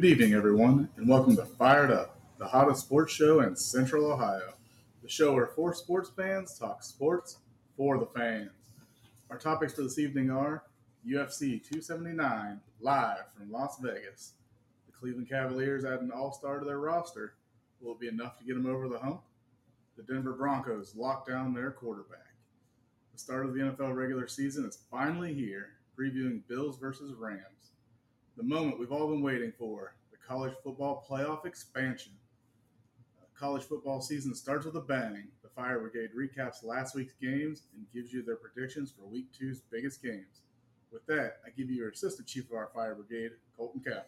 Good evening, everyone, and welcome to Fired Up, the hottest sports show in Central Ohio. The show where four sports fans talk sports for the fans. Our topics for this evening are UFC 279, live from Las Vegas. The Cleveland Cavaliers add an all star to their roster. Will it be enough to get them over the hump? The Denver Broncos lock down their quarterback. The start of the NFL regular season is finally here, previewing Bills versus Rams the moment we've all been waiting for the college football playoff expansion. Uh, college football season starts with a bang. The Fire Brigade recaps last week's games and gives you their predictions for week two's biggest games. With that, I give you your assistant chief of our Fire Brigade, Colton Cow.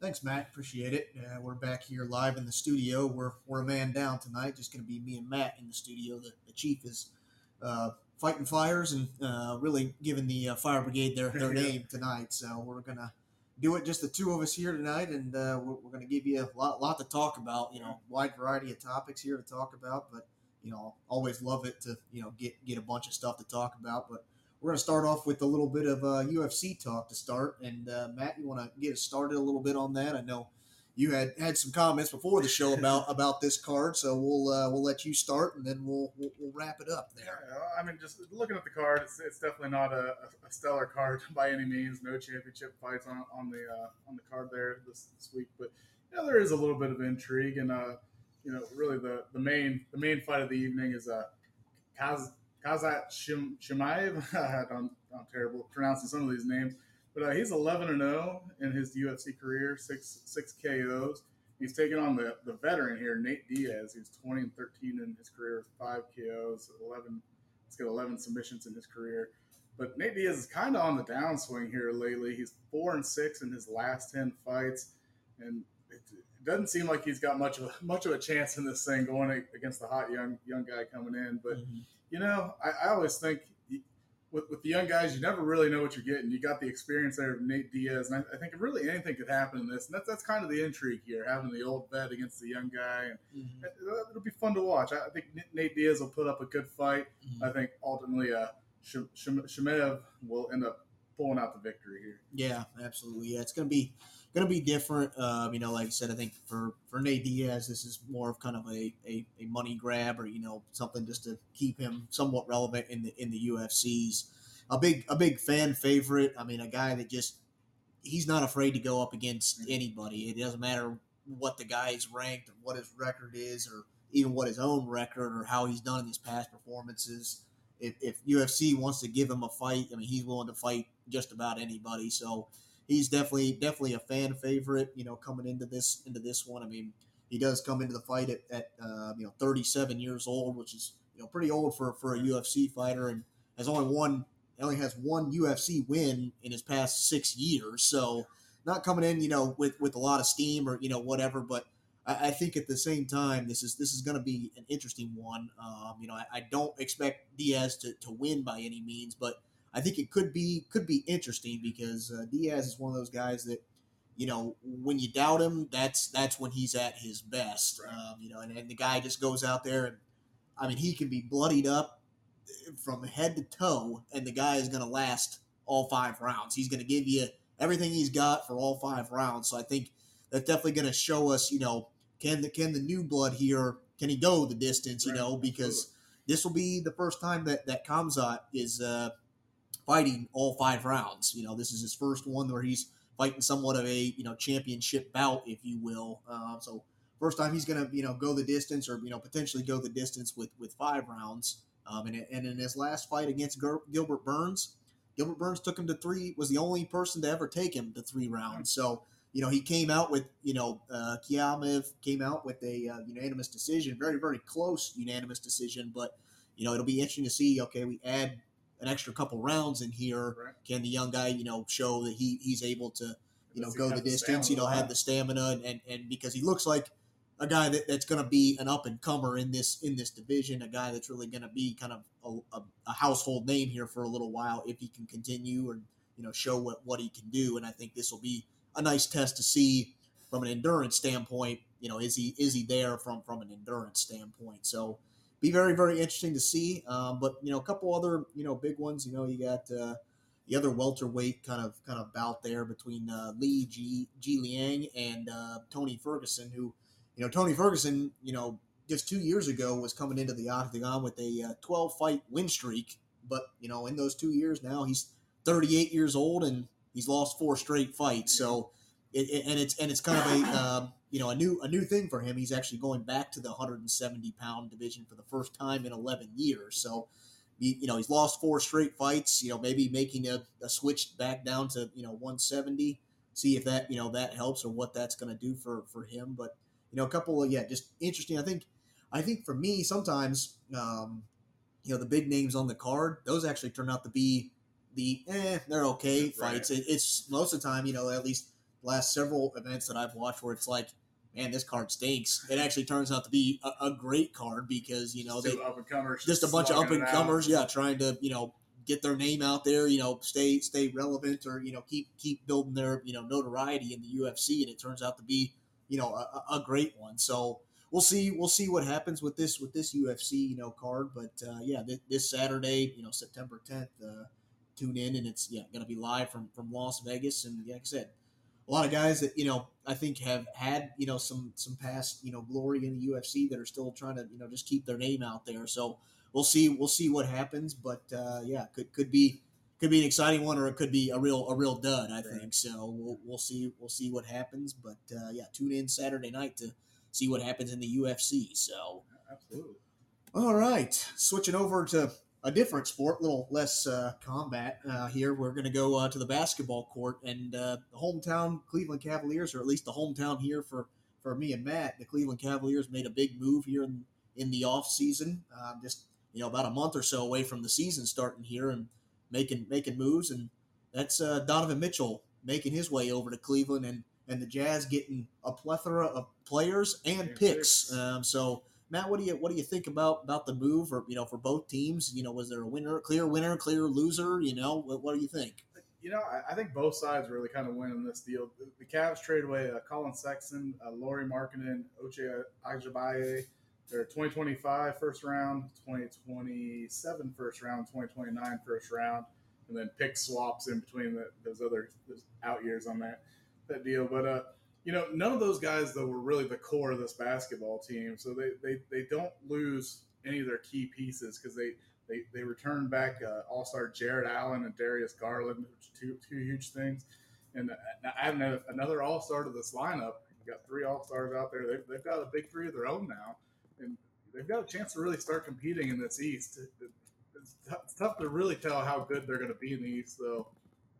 Thanks, Matt. Appreciate it. Uh, we're back here live in the studio. We're, we're a man down tonight. Just going to be me and Matt in the studio. The, the chief is uh, fighting fires and uh, really giving the uh, fire brigade their, their name tonight. So we're going to do it just the two of us here tonight, and uh, we're, we're going to give you a lot, lot to talk about. You know, wide variety of topics here to talk about, but you know, always love it to you know get get a bunch of stuff to talk about. But we're going to start off with a little bit of uh, UFC talk to start. And uh, Matt, you want to get us started a little bit on that? I know you had had some comments before the show about about this card, so we'll uh, we'll let you start, and then we'll we'll, we'll wrap it up there. Yeah, I mean, just looking at the card, it's, it's definitely not a, a, stellar card by any means. No championship fights on on the uh, on the card there this, this week, but you know, there is a little bit of intrigue, and uh, you know, really the, the main the main fight of the evening is uh, Kaz Kazat Shim, Shimaev. I'm, I'm terrible pronouncing some of these names but uh, he's 11 and 0 in his UFC career, six six KOs. He's taking on the, the veteran here, Nate Diaz. He's 20 and 13 in his career, five KOs, 11. He's got 11 submissions in his career. But Nate Diaz is kind of on the downswing here lately. He's four and six in his last 10 fights, and it, it doesn't seem like he's got much of a, much of a chance in this thing going against the hot young young guy coming in. But mm-hmm. you know, I, I always think with, with the young guys, you never really know what you're getting. You got the experience there of Nate Diaz, and I, I, think really anything could happen in this. And that's that's kind of the intrigue here, having the old vet against the young guy, and mm-hmm. it, will be fun to watch. I, think Nate Diaz will put up a good fight. Mm-hmm. I think ultimately, uh, Chimaev will end up pulling out the victory here. Yeah, absolutely. Yeah, it's gonna be gonna be different. Um, you know, like I said, I think for for Nate Diaz, this is more of kind of a, a, a, money grab or you know something just to keep him somewhat relevant in the in the UFC's. A big a big fan favorite. I mean, a guy that just he's not afraid to go up against anybody. It doesn't matter what the guy is ranked or what his record is or even what his own record or how he's done in his past performances. If, if UFC wants to give him a fight, I mean, he's willing to fight just about anybody. So he's definitely definitely a fan favorite. You know, coming into this into this one, I mean, he does come into the fight at, at uh, you know 37 years old, which is you know pretty old for for a UFC fighter, and has only one only has one UFC win in his past six years. So not coming in, you know, with with a lot of steam or you know whatever, but. I, think at the same time, this is this is going to be an interesting one. Um, you know, I, I, don't expect Diaz to, to win by any means, but I think it could be could be interesting because uh, Diaz is one of those guys that you know when you doubt him, that's that's when he's at his best. Right. Um, you know, and, and the guy just goes out there and I mean he can be bloodied up from head to toe, and the guy is going to last all five rounds. He's going to give you everything he's got for all five rounds. So I think that's definitely going to show us, you know, can the can the new blood here can he go the distance? You right. know, because. Absolutely. This will be the first time that that Khamzat is uh, fighting all five rounds. You know, this is his first one where he's fighting somewhat of a you know championship bout, if you will. Uh, so first time he's going to you know go the distance or you know potentially go the distance with with five rounds. Um, and, and in his last fight against Gilbert Burns, Gilbert Burns took him to three. Was the only person to ever take him to three rounds. So you know he came out with you know uh, came out with a uh, unanimous decision, very very close unanimous decision. But you know it'll be interesting to see. Okay, we add an extra couple rounds in here. Right. Can the young guy, you know, show that he he's able to, you know, go the distance, you know, have the stamina and, and, and because he looks like a guy that, that's going to be an up and comer in this in this division, a guy that's really going to be kind of a, a, a, household name here for a little while if he can continue and you know show what what he can do. And I think this will be a nice test to see from an endurance standpoint. You know, is he is he there from from an endurance standpoint? So be very very interesting to see. Um, but you know, a couple other you know big ones. You know, you got uh, the other welterweight kind of kind of bout there between uh, Lee Ji Ji Liang and uh, Tony Ferguson, who you know Tony Ferguson, you know just two years ago was coming into the octagon with a uh, 12 fight win streak, but you know in those two years now he's 38 years old and he's lost four straight fights. So it, it, and it's and it's kind of a um, you know a new a new thing for him. He's actually going back to the 170 pound division for the first time in 11 years. So you, you know he's lost four straight fights. You know maybe making a, a switch back down to you know 170. See if that you know that helps or what that's going to do for for him. But you know a couple of yeah just interesting. I think I think for me sometimes um, you know the big names on the card those actually turn out to be the eh they're okay Right. fights. It, it's most of the time you know at least last several events that I've watched where it's like, man, this card stinks. It actually turns out to be a, a great card because you know they up and comers, just a bunch of up and comers, yeah, trying to you know get their name out there, you know, stay stay relevant or you know keep keep building their you know notoriety in the UFC, and it turns out to be you know a, a great one. So we'll see we'll see what happens with this with this UFC you know card, but uh, yeah, this, this Saturday, you know, September tenth. Uh, tune in and it's yeah going to be live from from Las Vegas and like I said a lot of guys that you know I think have had you know some some past you know glory in the UFC that are still trying to you know just keep their name out there. So we'll see we'll see what happens. But uh, yeah, could could be could be an exciting one or it could be a real a real dud. I think so. We'll, we'll see we'll see what happens. But uh, yeah, tune in Saturday night to see what happens in the UFC. So Absolutely. all right, switching over to a different sport, a little less uh, combat uh, here. We're going to go uh, to the basketball court, and uh, the hometown Cleveland Cavaliers, or at least the hometown here for, for me and Matt, the Cleveland Cavaliers made a big move here in, in the off season, um, just you know about a month or so away from the season starting here, and making making moves, and that's uh, Donovan Mitchell making his way over to Cleveland, and and the Jazz getting a plethora of players and picks. Um, so. Matt, what do you what do you think about about the move, or you know, for both teams? You know, was there a winner, clear winner, clear loser? You know, what, what do you think? You know, I, I think both sides really kind of win in this deal. The, the Cavs trade away uh, Collin Sexton, uh, Lauri Markkanen, Ochai Agbaji. They're 2025 first round, 2027 first round, 2029 first round, and then pick swaps in between the, those other those out years on that that deal. But uh, you know, none of those guys though were really the core of this basketball team, so they they, they don't lose any of their key pieces because they they, they returned back uh, All Star Jarrett Allen and Darius Garland, which are two two huge things, and uh, adding a- another All Star to this lineup. You got three All Stars out there. They've, they've got a big three of their own now, and they've got a chance to really start competing in this East. It's tough to really tell how good they're going to be in the East, though,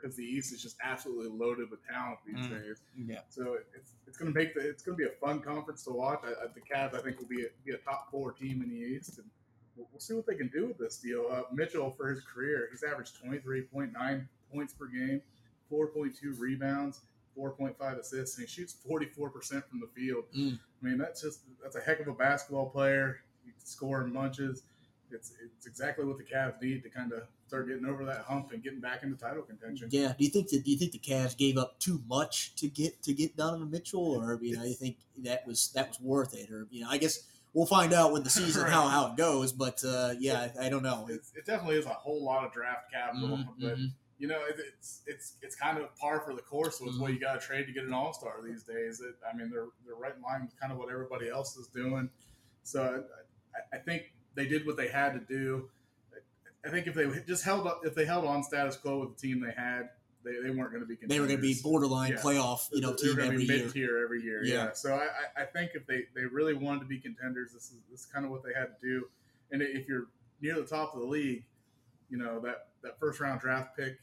because the East is just absolutely loaded with talent these Mm. days. Yeah, So it's it's going to make the it's going to be a fun conference to watch. I, I, the Cavs, I think, will be a, be a top four team in the East, and we'll, we'll see what they can do with this deal. Uh, Mitchell, for his career, he's averaged twenty three point nine points per game, four point two rebounds, four point five assists, and he shoots forty four percent from the field. Mm. I mean, that's just that's a heck of a basketball player. He can score in bunches. It's it's exactly what the Cavs need to kind of start getting over that hump and getting back into title contention. yeah. Do you think that do you think the Cavs gave up too much to get to get Donovan Mitchell, or you know, you think that was that was worth it, or you know, I guess we'll find out with the season how how it goes. But uh, yeah, I, I don't know. It's, it definitely is a whole lot of draft capital, Mhm, but mhm. you know it, it's it's it's kind of par for the course with what you got to trade to get an All Star these days. It, I mean, they're they're right in line with kind of what everybody else is doing. So I, I think they did what they had to do. I think if they just held up, if they held on status quo with the team they had, they, they weren't going to be. They were going to be borderline Yeah. playoff, you know, they team every be year. mid tier every year. Yeah. Yeah. So I, I- I think if they, they really wanted to be contenders, this is this is kind of what they had to do. And if you're near the top of the league, you know that that first round draft pick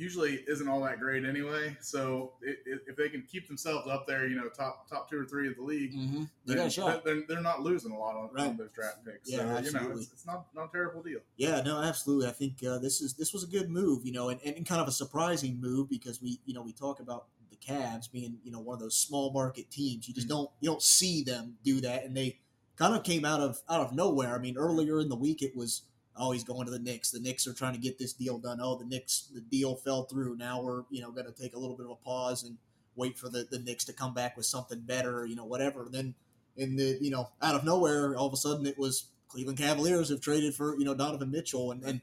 usually isn't all that great anyway. So it, it, if they can keep themselves up there, you know, top top two or three of the league, Mm-hmm. They then got a shot. They're, they're not losing a lot on, Right. on those draft picks. Yeah, so, you know, absolutely. it's, it's not not a terrible deal. Yeah, no, absolutely. I think uh, this is this was a good move, you know, and, and kind of a surprising move because we, you know, we talk about the Cavs being, you know, one of those small market teams. You just Mhm. don't you don't see them do that, and they kind of came out of out of nowhere. I mean, earlier in the week it was, oh, he's going to the Knicks. The Knicks are trying to get this deal done. Oh, the Knicks, the deal fell through. Now we're, you know, going to take a little bit of a pause and wait for the the Knicks to come back with something better, you know, whatever. And then in the, you know, out of nowhere, all of a sudden it was Cleveland Cavaliers have traded for, you know, Donovan Mitchell and and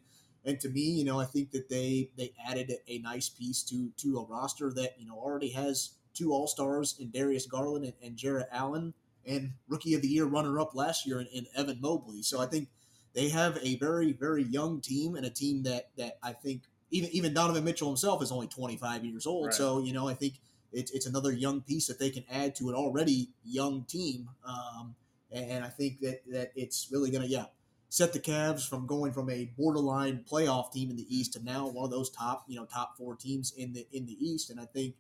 and to me, you know, I think that they they added a nice piece to to a roster that you know already has two All Stars in Darius Garland and, and Jarrett Allen, and Rookie of the Year runner up last year in, in Evan Mobley. So I think they have a very very young team and a team that that I think even even Donovan Mitchell himself is only 25 years old. Right. So you know I think it's it's another young piece that they can add to an already young team. Um, and, and I think that that it's really gonna yeah set the Cavs from going from a borderline playoff team in the East to now one of those top you know top four teams in the in the East. And I think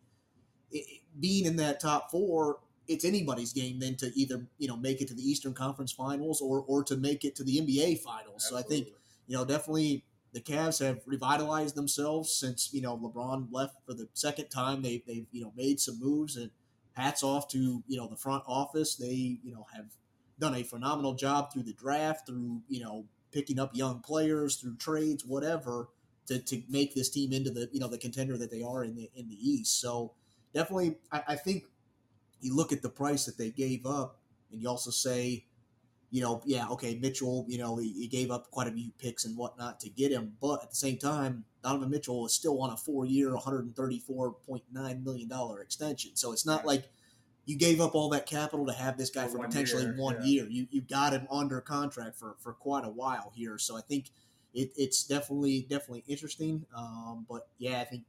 it, being in that top four, it's anybody's game then to either you know make it to the Eastern Conference Finals or or to make it to the NBA Finals. So I think you know definitely the Cavs have revitalized themselves since you know LeBron left for the second time. They they've you know made some moves and hats off to you know the front office. They you know have done a phenomenal job through the draft, through you know picking up young players, through trades, whatever, to, to make this team into the you know the contender that they are in the in the East. So definitely, I, I think you look at the price that they gave up, and you also say, you know, yeah, okay, Mitchell, you know, he, he gave up quite a few picks and whatnot to get him, but at the same time, Donovan Mitchell is still on a four-year, one hundred and thirty-four point nine million dollar extension. So it's not like you gave up all that capital to have this guy For for, one potentially year, one yeah. year. You you got him under contract for for quite a while here. So I think it, it's definitely definitely interesting. Um, but yeah, I think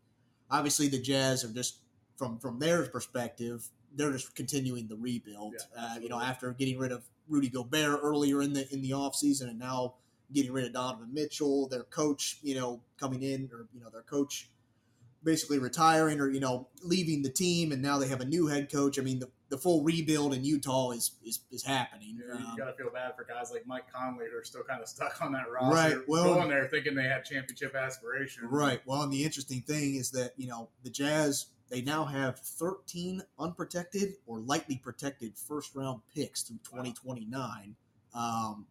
obviously the Jazz are just from from their perspective, they're just continuing the rebuild. Yeah, uh, you know, after getting rid of Rudy Gobert earlier in the in the offseason and now getting rid of Donovan Mitchell, their coach, you know, coming in or you know, their coach basically retiring or you know leaving the team and now they have a new head coach. I mean, the, the full rebuild in Utah is is, is happening. You, you Um, got to feel bad for guys like Mike Conley who are still kind of stuck on that roster. Right, well- going there thinking they had championship aspirations. Right. Well, and the interesting thing is that, you know, the Jazz, they now have 13 unprotected or lightly protected first round picks through 2029. Um,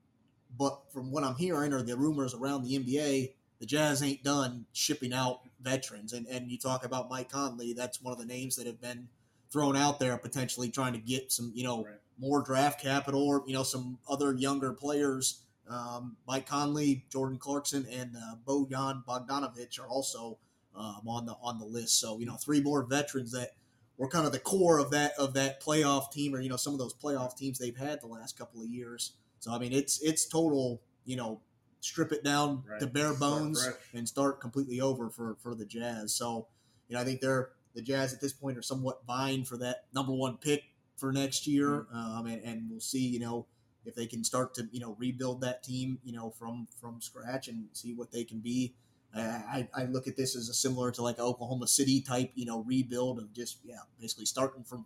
but from what I'm hearing or the rumors around the NBA, the Jazz ain't done shipping out veterans. And, and you talk about Mike Conley, that's one of the names that have been thrown out there potentially trying to get some, you know, Right. more draft capital or, you know, some other younger players um, Mike Conley, Jordan Clarkson, and uh, Bojan Bogdanovich are also um, on the on the list. So you know, three more veterans that were kind of the core of that of that playoff team, or you know, some of those playoff teams they've had the last couple of years. So I mean, it's it's total. You know, strip it down Right. to bare bones fresh. and start completely over for for the Jazz. So you know, I think they're the Jazz at this point are somewhat vying for that number one pick for next year, um, and, and we'll see. You know if they can start to you know rebuild that team you know from from scratch and see what they can be I, I, I look at this as a similar to like Oklahoma City type you know rebuild of just yeah basically starting from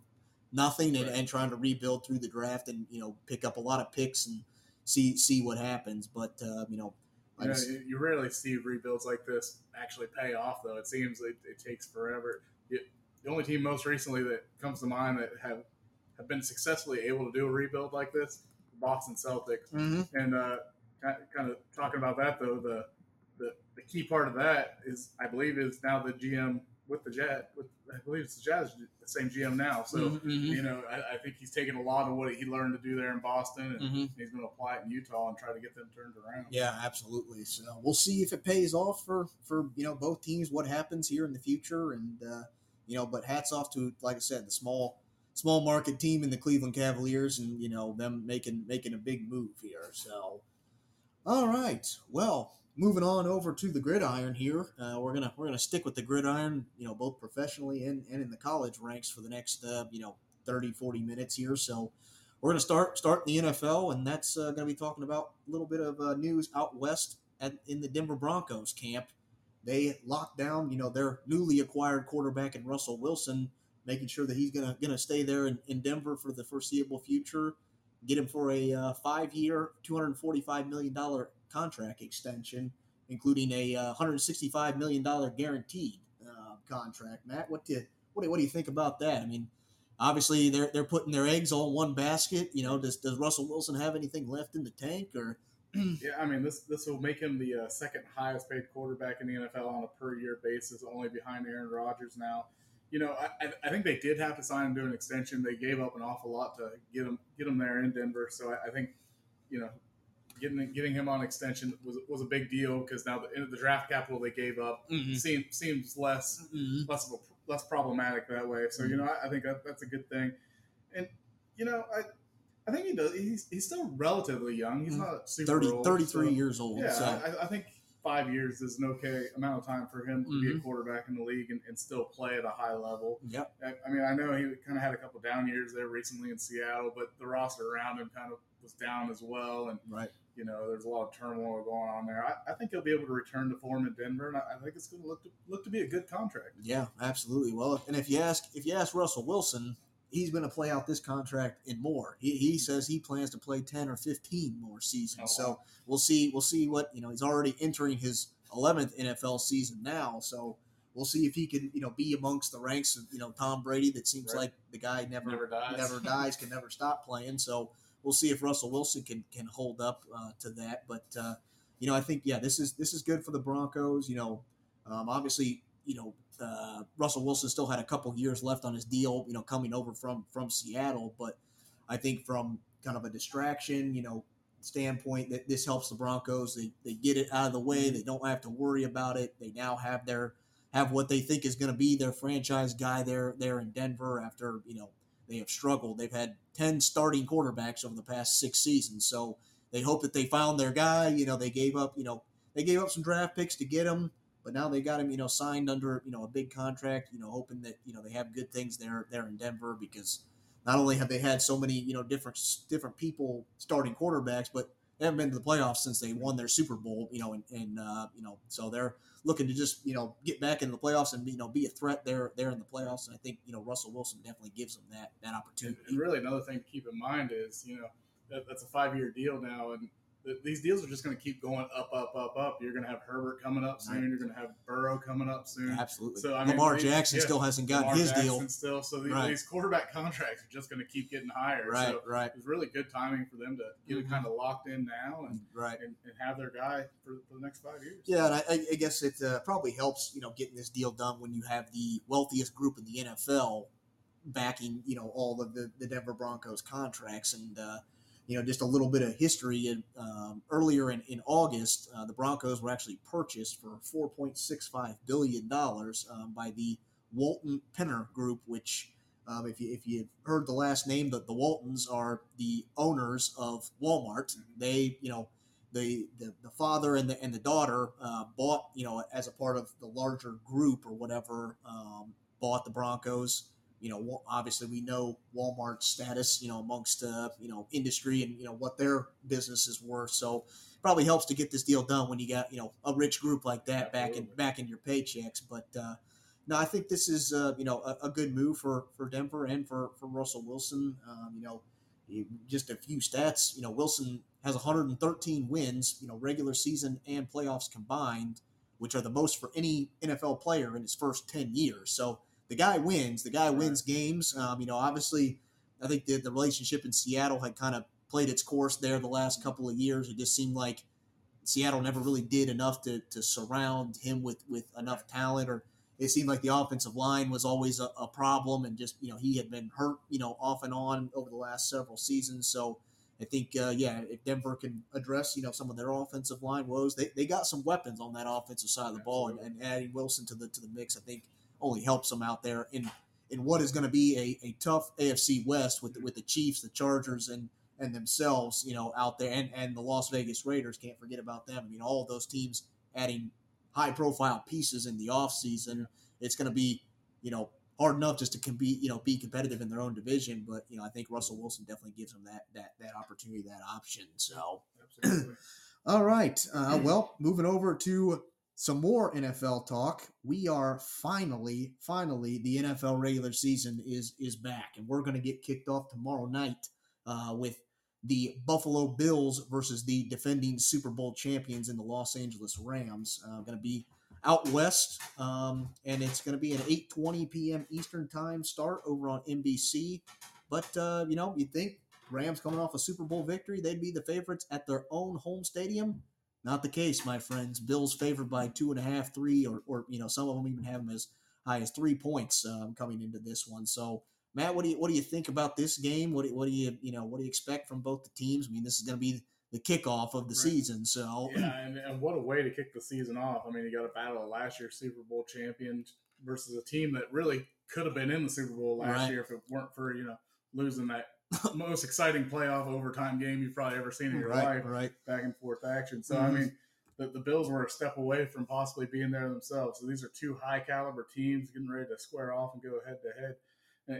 nothing and, Right. and trying to rebuild through the draft and you know pick up a lot of picks and see see what happens but uh, you know You, know, like I s- you rarely see rebuilds like this actually pay off, though. It seems it, it takes forever. It, the only team most recently that comes to mind that have have been successfully able to do a rebuild like this, Boston Celtics. Mhm. And uh, kind of talking about that though, the, the the key part of that is I believe is now the GM with the Jet. With, I believe it's the Jazz, the same GM now. So Mhm, mhm, you know, I, I think he's taken a lot of what he learned to do there in Boston, and mhm. he's going to apply it in Utah and try to get them turned around. Yeah, absolutely. So we'll see if it pays off for for you know both teams. What happens here in the future, and uh, you know, but hats off to like I said, the small small market team in the Cleveland Cavaliers, and you know them making making a big move here. So, all right, well. Moving on over to the gridiron here, uh, we're gonna we're gonna stick with the gridiron, you know, both professionally and, and in the college ranks for the next uh, you know 30, 40 minutes here. So we're to start start the NFL, and that's uh, to be talking about a little bit of uh, news out west at, in the Denver Broncos camp. They locked down, you know, their newly acquired quarterback in Russell Wilson, making sure that he's going to stay there in, in Denver for the foreseeable future. Get him for a uh, five year, two hundred forty five million dollar contract extension, including a uh, hundred sixty five million guaranteed uh, contract. Matt, what do you, what do, what do you think about that? I mean obviously they're they're putting their eggs all in one basket. You know, does does Russell Wilson have anything left in the tank or? Yeah, I mean this this will make him the uh, second highest paid quarterback in the NFL on a per year basis, only behind Aaron Rodgers now. You know, I, I- I think they did have to sign him to an extension. They gave up an awful lot to get him get him there in Denver. So I, I think, you know, getting getting him on extension was was a big deal because now the, the draft capital they gave up Mhm. seems seems less Mhm. less of a, less problematic that way. So you know, I, I think that, that's a good thing. And you know, I I think he does. He's, he's still relatively young. He's Mhm. not super 30, old, 33 so- years old. Yeah, so I, I think five years is an okay amount of time for him to be a Mhm. quarterback in the league and, and still play at a high level. yep. I, I mean, I know he kind of had a couple down years there recently in Seattle, but the roster around him kind of was down as well, and Right. You know, there's a lot of turmoil going on there. I, I think he'll be able to return to form in Denver, and I, I think it's going to look to look to be a good contract. Yeah, absolutely. Well, and if you ask if you ask Russell Wilson, he's going to play out this contract and more. He, he says he plans to play ten or fifteen more seasons. Oh, so we'll see. We'll see what you know. He's already entering his eleventh NFL season now. So we'll see if he can you know be amongst the ranks of you know Tom Brady. That seems Right. like the guy never Never dies. never dies, can never stop playing. So we'll see if Russell Wilson can can hold up uh, to that. But uh, you know, I think yeah, this is this is good for the Broncos. You know, um, obviously, you know, uh, Russell Wilson still had a couple years left on his deal. You know, coming over from from Seattle, but I think from kind of a distraction, you know. Standpoint that this helps the Broncos. They, they get it out of the way. They don't have to worry about it. They now have their have what they think is going to be their franchise guy there there in Denver after you know they have struggled. They've had 10 starting quarterbacks over the past six seasons. So they hope that they found their guy. You know, they gave up, you know, they gave up some draft picks to get him, but now they got him, you know, signed under, you know, a big contract, you know, hoping that, you know, they have good things there, there in Denver because not only have they had so many, you know, different, different people starting quarterbacks, but they haven't been to the playoffs since they won their Super Bowl, you know, and, and uh, you know, so they're looking to just, you know, get back into the playoffs and, you know, be a threat there, there in the playoffs. And I think, you know, Russell Wilson definitely gives them that, that opportunity. and really, another thing to keep in mind is, you know, that, that's a five year deal now, and these deals are just going to keep going up, up, up, up. You're going to have Herbert coming up soon. Right. You're going to have Burrow coming up soon. Absolutely. So, I mean, Lamar Jackson yeah, still hasn't gotten Lamar his Jackson deal. still. So these, Right. these quarterback contracts are just going to keep getting higher. Right, So right, it's really good timing for them to get Mhm. it kind of locked in now and, right. and, and have their guy for, for the next five years. Yeah, and I, I- I guess it uh, probably helps, you know, getting this deal done when you have the wealthiest group in the NFL backing, you know, all of the, the Denver Broncos contracts. And, uh, you know, just a little bit of history. In, um, earlier in, in August, uh, the Broncos were actually purchased for $4.65 billion um, by the Walton Penner Group, which, um, if, you, if you've heard the last name, the, the Waltons are the owners of Walmart. They, you know, the, the, the father and the and the daughter uh, bought you know as a part of the larger group or whatever um, bought the Broncos. You know, obviously we know Walmart's status you know amongst uh, you know industry and you know what their business is worth. So probably helps to get this deal done when you got you know a rich group like that back in back in your paychecks. But uh, no, I think this is uh, you know a, a good move for for Denver and for for Russell Wilson. Um, you know, just a few stats. You know, Wilson has 113 wins. You know, regular season and playoffs combined, which are the most for any NFL player in his first 10 years. So the guy wins. The guy wins games. Um, you know, obviously, I think the, the relationship in Seattle had kind of played its course there the last couple of years. It just seemed like Seattle never really did enough to, to surround him with, with enough talent or it seemed like the offensive line was always a, a problem and just, you know, he had been hurt, you know, off and on over the last several seasons. So I think, uh, yeah, if Denver can address, you know, some of their offensive line woes, they, they got some weapons on that offensive side of the ball and, and adding Wilson to the, to the mix, I think only helps them out there in, in what is going to be a, a tough AFC West with the, with the Chiefs, the Chargers, and and themselves, you know, out there, and and the Las Vegas Raiders. Can't forget about them. I mean, all of those teams adding high profile pieces in the offseason. It's going to be, you know, hard enough just to compete, you know, be competitive in their own division. But you know, I think Russell Wilson definitely gives them that that that opportunity, that option. So. All right. Uh, well, moving over to some more NFL talk. We are finally, finally, the NFL regular season is is back, and we're going to get kicked off tomorrow night uh, with the Buffalo Bills versus the defending Super Bowl champions in the Los Angeles Rams. Uh, going to be out west, um, and it's going to be an 8:20 p.m. Eastern time start over on NBC. But uh, you know, you think Rams coming off a Super Bowl victory, they'd be the favorites at their own home stadium. Not the case, my friends. Bills favored by two and a half, three, or, or you know, some of them even have them as high as three points um, coming into this one. So, Matt, what do you what do you think about this game? What do, what do you you know what do you expect from both the teams? I mean, this is going to be the kickoff of the Right. season. So Yeah, and, and what a way to kick the season off. I mean, you got a battle of last year's Super Bowl champion versus a team that really could have been in the Super Bowl last Right. year if it weren't for, you know, losing that most exciting playoff overtime game you've probably ever seen in your right, life, right, back and forth action. So, Mhm. I mean, the, the Bills were a step away from possibly being there themselves. So these are two high caliber teams getting ready to square off and go head to head.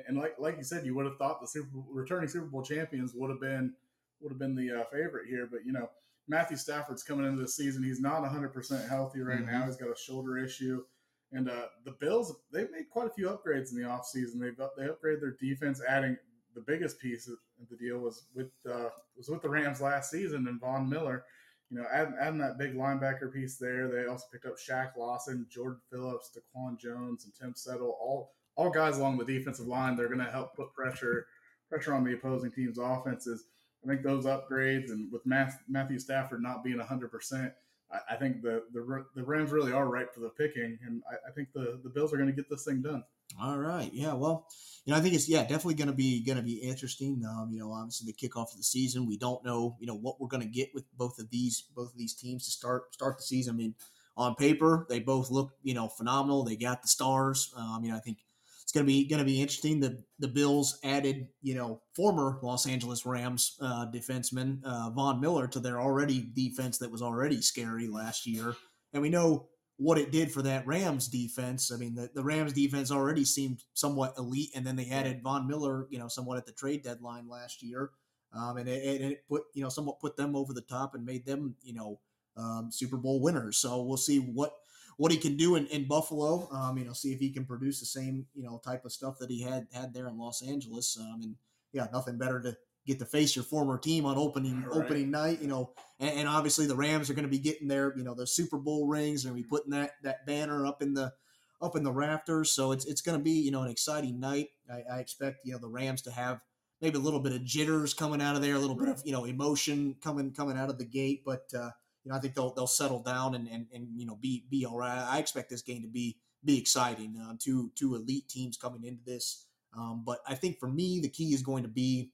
And, like like you said, you would have thought the Super returning Super Bowl champions would have been would have been the uh, favorite here, but you know Matthew Stafford's coming into the season. He's not 100 percent healthy right Mhm. now. He's got a shoulder issue, and uh, the Bills they've made quite a few upgrades in the offseason. They've they upgraded their defense, adding the biggest piece of the deal was with uh, was with the Rams last season and Von Miller. You know, adding, adding that big linebacker piece there. They also picked up Shaq Lawson, Jordan Phillips, Daquan Jones, and Tim Settle. All all guys along the defensive line. They're going to help put pressure pressure on the opposing team's offenses. I think those upgrades and with Matthew Stafford not being 100%, I, I think the, the the Rams really are ripe for the picking, and I, I think the, the Bills are going to get this thing done. All right. Yeah. Well, you know, I think it's yeah definitely going to be going to be interesting. Um, you know, obviously the kickoff of the season, we don't know you know what we're going to get with both of these both of these teams to start start the season. I mean, on paper they both look you know phenomenal. They got the stars. Um, you know, I think it's going to be going to be interesting. The the Bills added you know former Los Angeles Rams uh, defenseman uh, Von Miller to their already defense that was already scary last year, and we know what it did for that Rams defense. I mean, the, the Rams defense already seemed somewhat elite, and then they added Von Miller, you know, somewhat at the trade deadline last year, um, and it, it, it put you know somewhat put them over the top and made them you know um, Super Bowl winners. So we'll see what what he can do in, in Buffalo. Um, you know, see if he can produce the same you know type of stuff that he had had there in Los Angeles. Um, and yeah, nothing better to get to face your former team on opening Right. opening night. You know, and, and obviously the Rams are going to be getting their you know their Super Bowl rings and be putting that that banner up in the up in the rafters. So it's it's going to be you know an exciting night. I, I expect you know the Rams to have maybe a little bit of jitters coming out of there, a little bit of you know emotion coming coming out of the gate, but uh, you know I think they'll they'll settle down and and, and you know be be all right. I expect this game to be be exciting. Uh, two two elite teams coming into this, um, but I think for me the key is going to be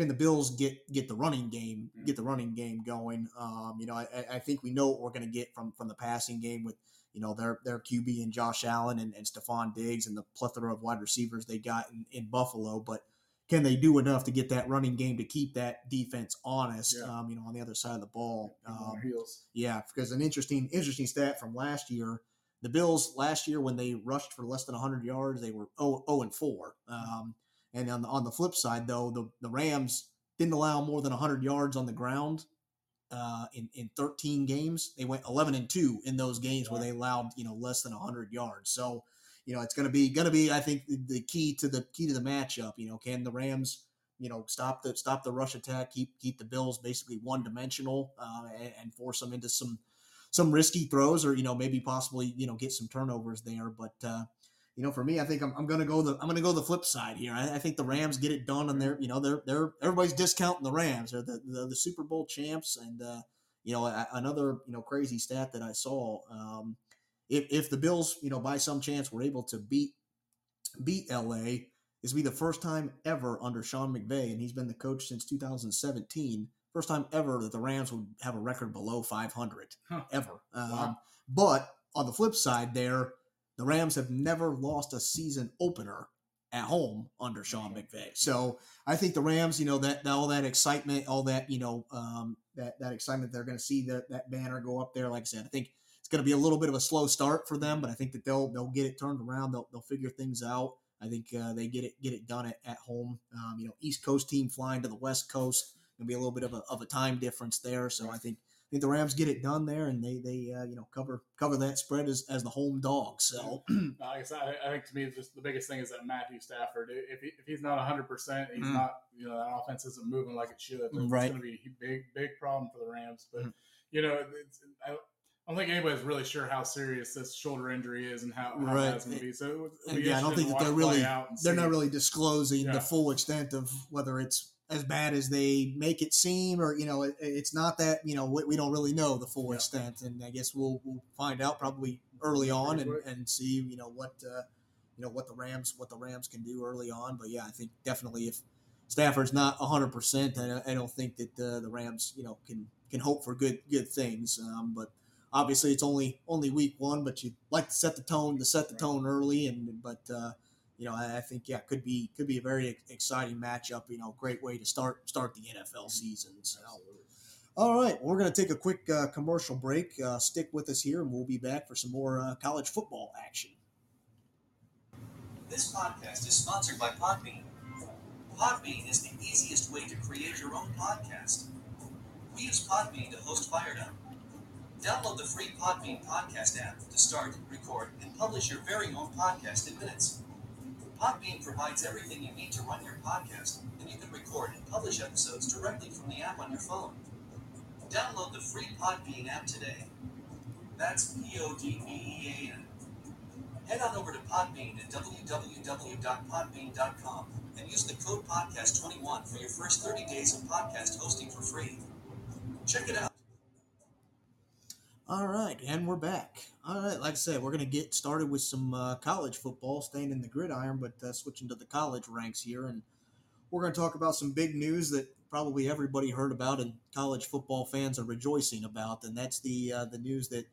can the Bills get get the running game get the running game going? Um, you know, I, I- think we know what we're going to get from from the passing game with you know their their QB and Josh Allen and, and Stefon Diggs and the plethora of wide receivers they got in, in Buffalo, but can they do enough to get that running game to keep that defense honest? Yeah. Um, you know, on the other side of the ball. Um, yeah, because an interesting interesting stat from last year. The Bills last year when they rushed for less than 100 yards, they were 0, 0 and 4. Um, and on the, on the flip side, though, the, the Rams didn't allow more than 100 yards on the ground uh, in, in 13 games. They went 11 and 2 in those games where they allowed, you know, less than 100 yards. So, you know, it's going to be going to be I think the, the key to the key to the matchup, you know, can the Rams you know, stop the stop the rush attack, keep keep the Bills basically one dimensional, uh, and, and force them into some some risky throws, or you know, maybe possibly you know get some turnovers there. But uh, you know, for me, I think I'm, I'm gonna go the I'm gonna go the flip side here. I, I think the Rams get it done, and they're you know they're they're everybody's discounting the Rams. They're the the, the Super Bowl champs, and uh, you know a- another you know crazy stat that I saw. Um, if if the Bills you know by some chance were able to beat beat LA, this will be the first time ever under Sean McVay, and he's been the coach since 2017. First time ever that the Rams would have a record below 500 Huh. ever. Um, Wow. But on the flip side, there the Rams have never lost a season opener at home under Sean McVay. So I think the Rams, you know, that all that excitement, all that you know, um, that that excitement they're going to see that that banner go up there. Like I said, I think it's going to be a little bit of a slow start for them, but I think that they'll they'll get it turned around. They'll they'll figure things out. I think uh, they get it get it done at, at home. Um, you know, East Coast team flying to the West Coast. Gonna be a little bit of a, of a time difference there. So I think think the Rams get it done there, and they they uh, you know cover cover that spread as, as the home dog. So I, said, I, I think to me, just the biggest thing is that Matthew Stafford. If, he, if he's not 100, percent he's Mm. not. You know, that offense isn't moving like it should. It's Right. going to be a big, big problem for the Rams. But Mm. you know, it's, I, I don't think anybody's really sure how serious this shoulder injury is and how, how Right. that's going to be. So yeah, I don't think that they're really- they're not really disclosing Yeah. the full extent of whether it's as bad as they make it seem, or you know, it, it's not that you know we, we don't really know the full extent, and I guess we'll we'll find out probably early on and, and see you know what uh, you know what the Rams what the Rams can do early on. But yeah, I think definitely if Stafford's not 100. percent I don't think that the, the Rams, you know, can can hope for good good things. Um, but obviously, it's only only week one, but you like to set the tone to set the tone early, and but. Uh, you know, I, I think yeah, could be could be a very exciting matchup. You know, great way to start start the NFL season. So. All right, we're going to take a quick uh, commercial break. Uh, stick with us here, and we'll be back for some more uh, college football action. This podcast is sponsored by Podbean. Podbean is the easiest way to create your own podcast. We use Podbean to host Fired Up. Download the free Podbean podcast app to start, record, and publish your very own podcast in minutes. Podbean provides everything you need to run your podcast, and you can record and publish episodes directly from the app on your phone. Download the free Podbean app today. That's P O D B E A N. Head on over to Podbean at www.podbean.com and use the code podcast21 for your first 30 days of podcast hosting for free. Check it out. All right, and we're back. All right, like I said, we're going to get started with some uh, college football, staying in the gridiron, but uh, switching to the college ranks here. And we're going to talk about some big news that probably everybody heard about and college football fans are rejoicing about, and that's the uh, the news that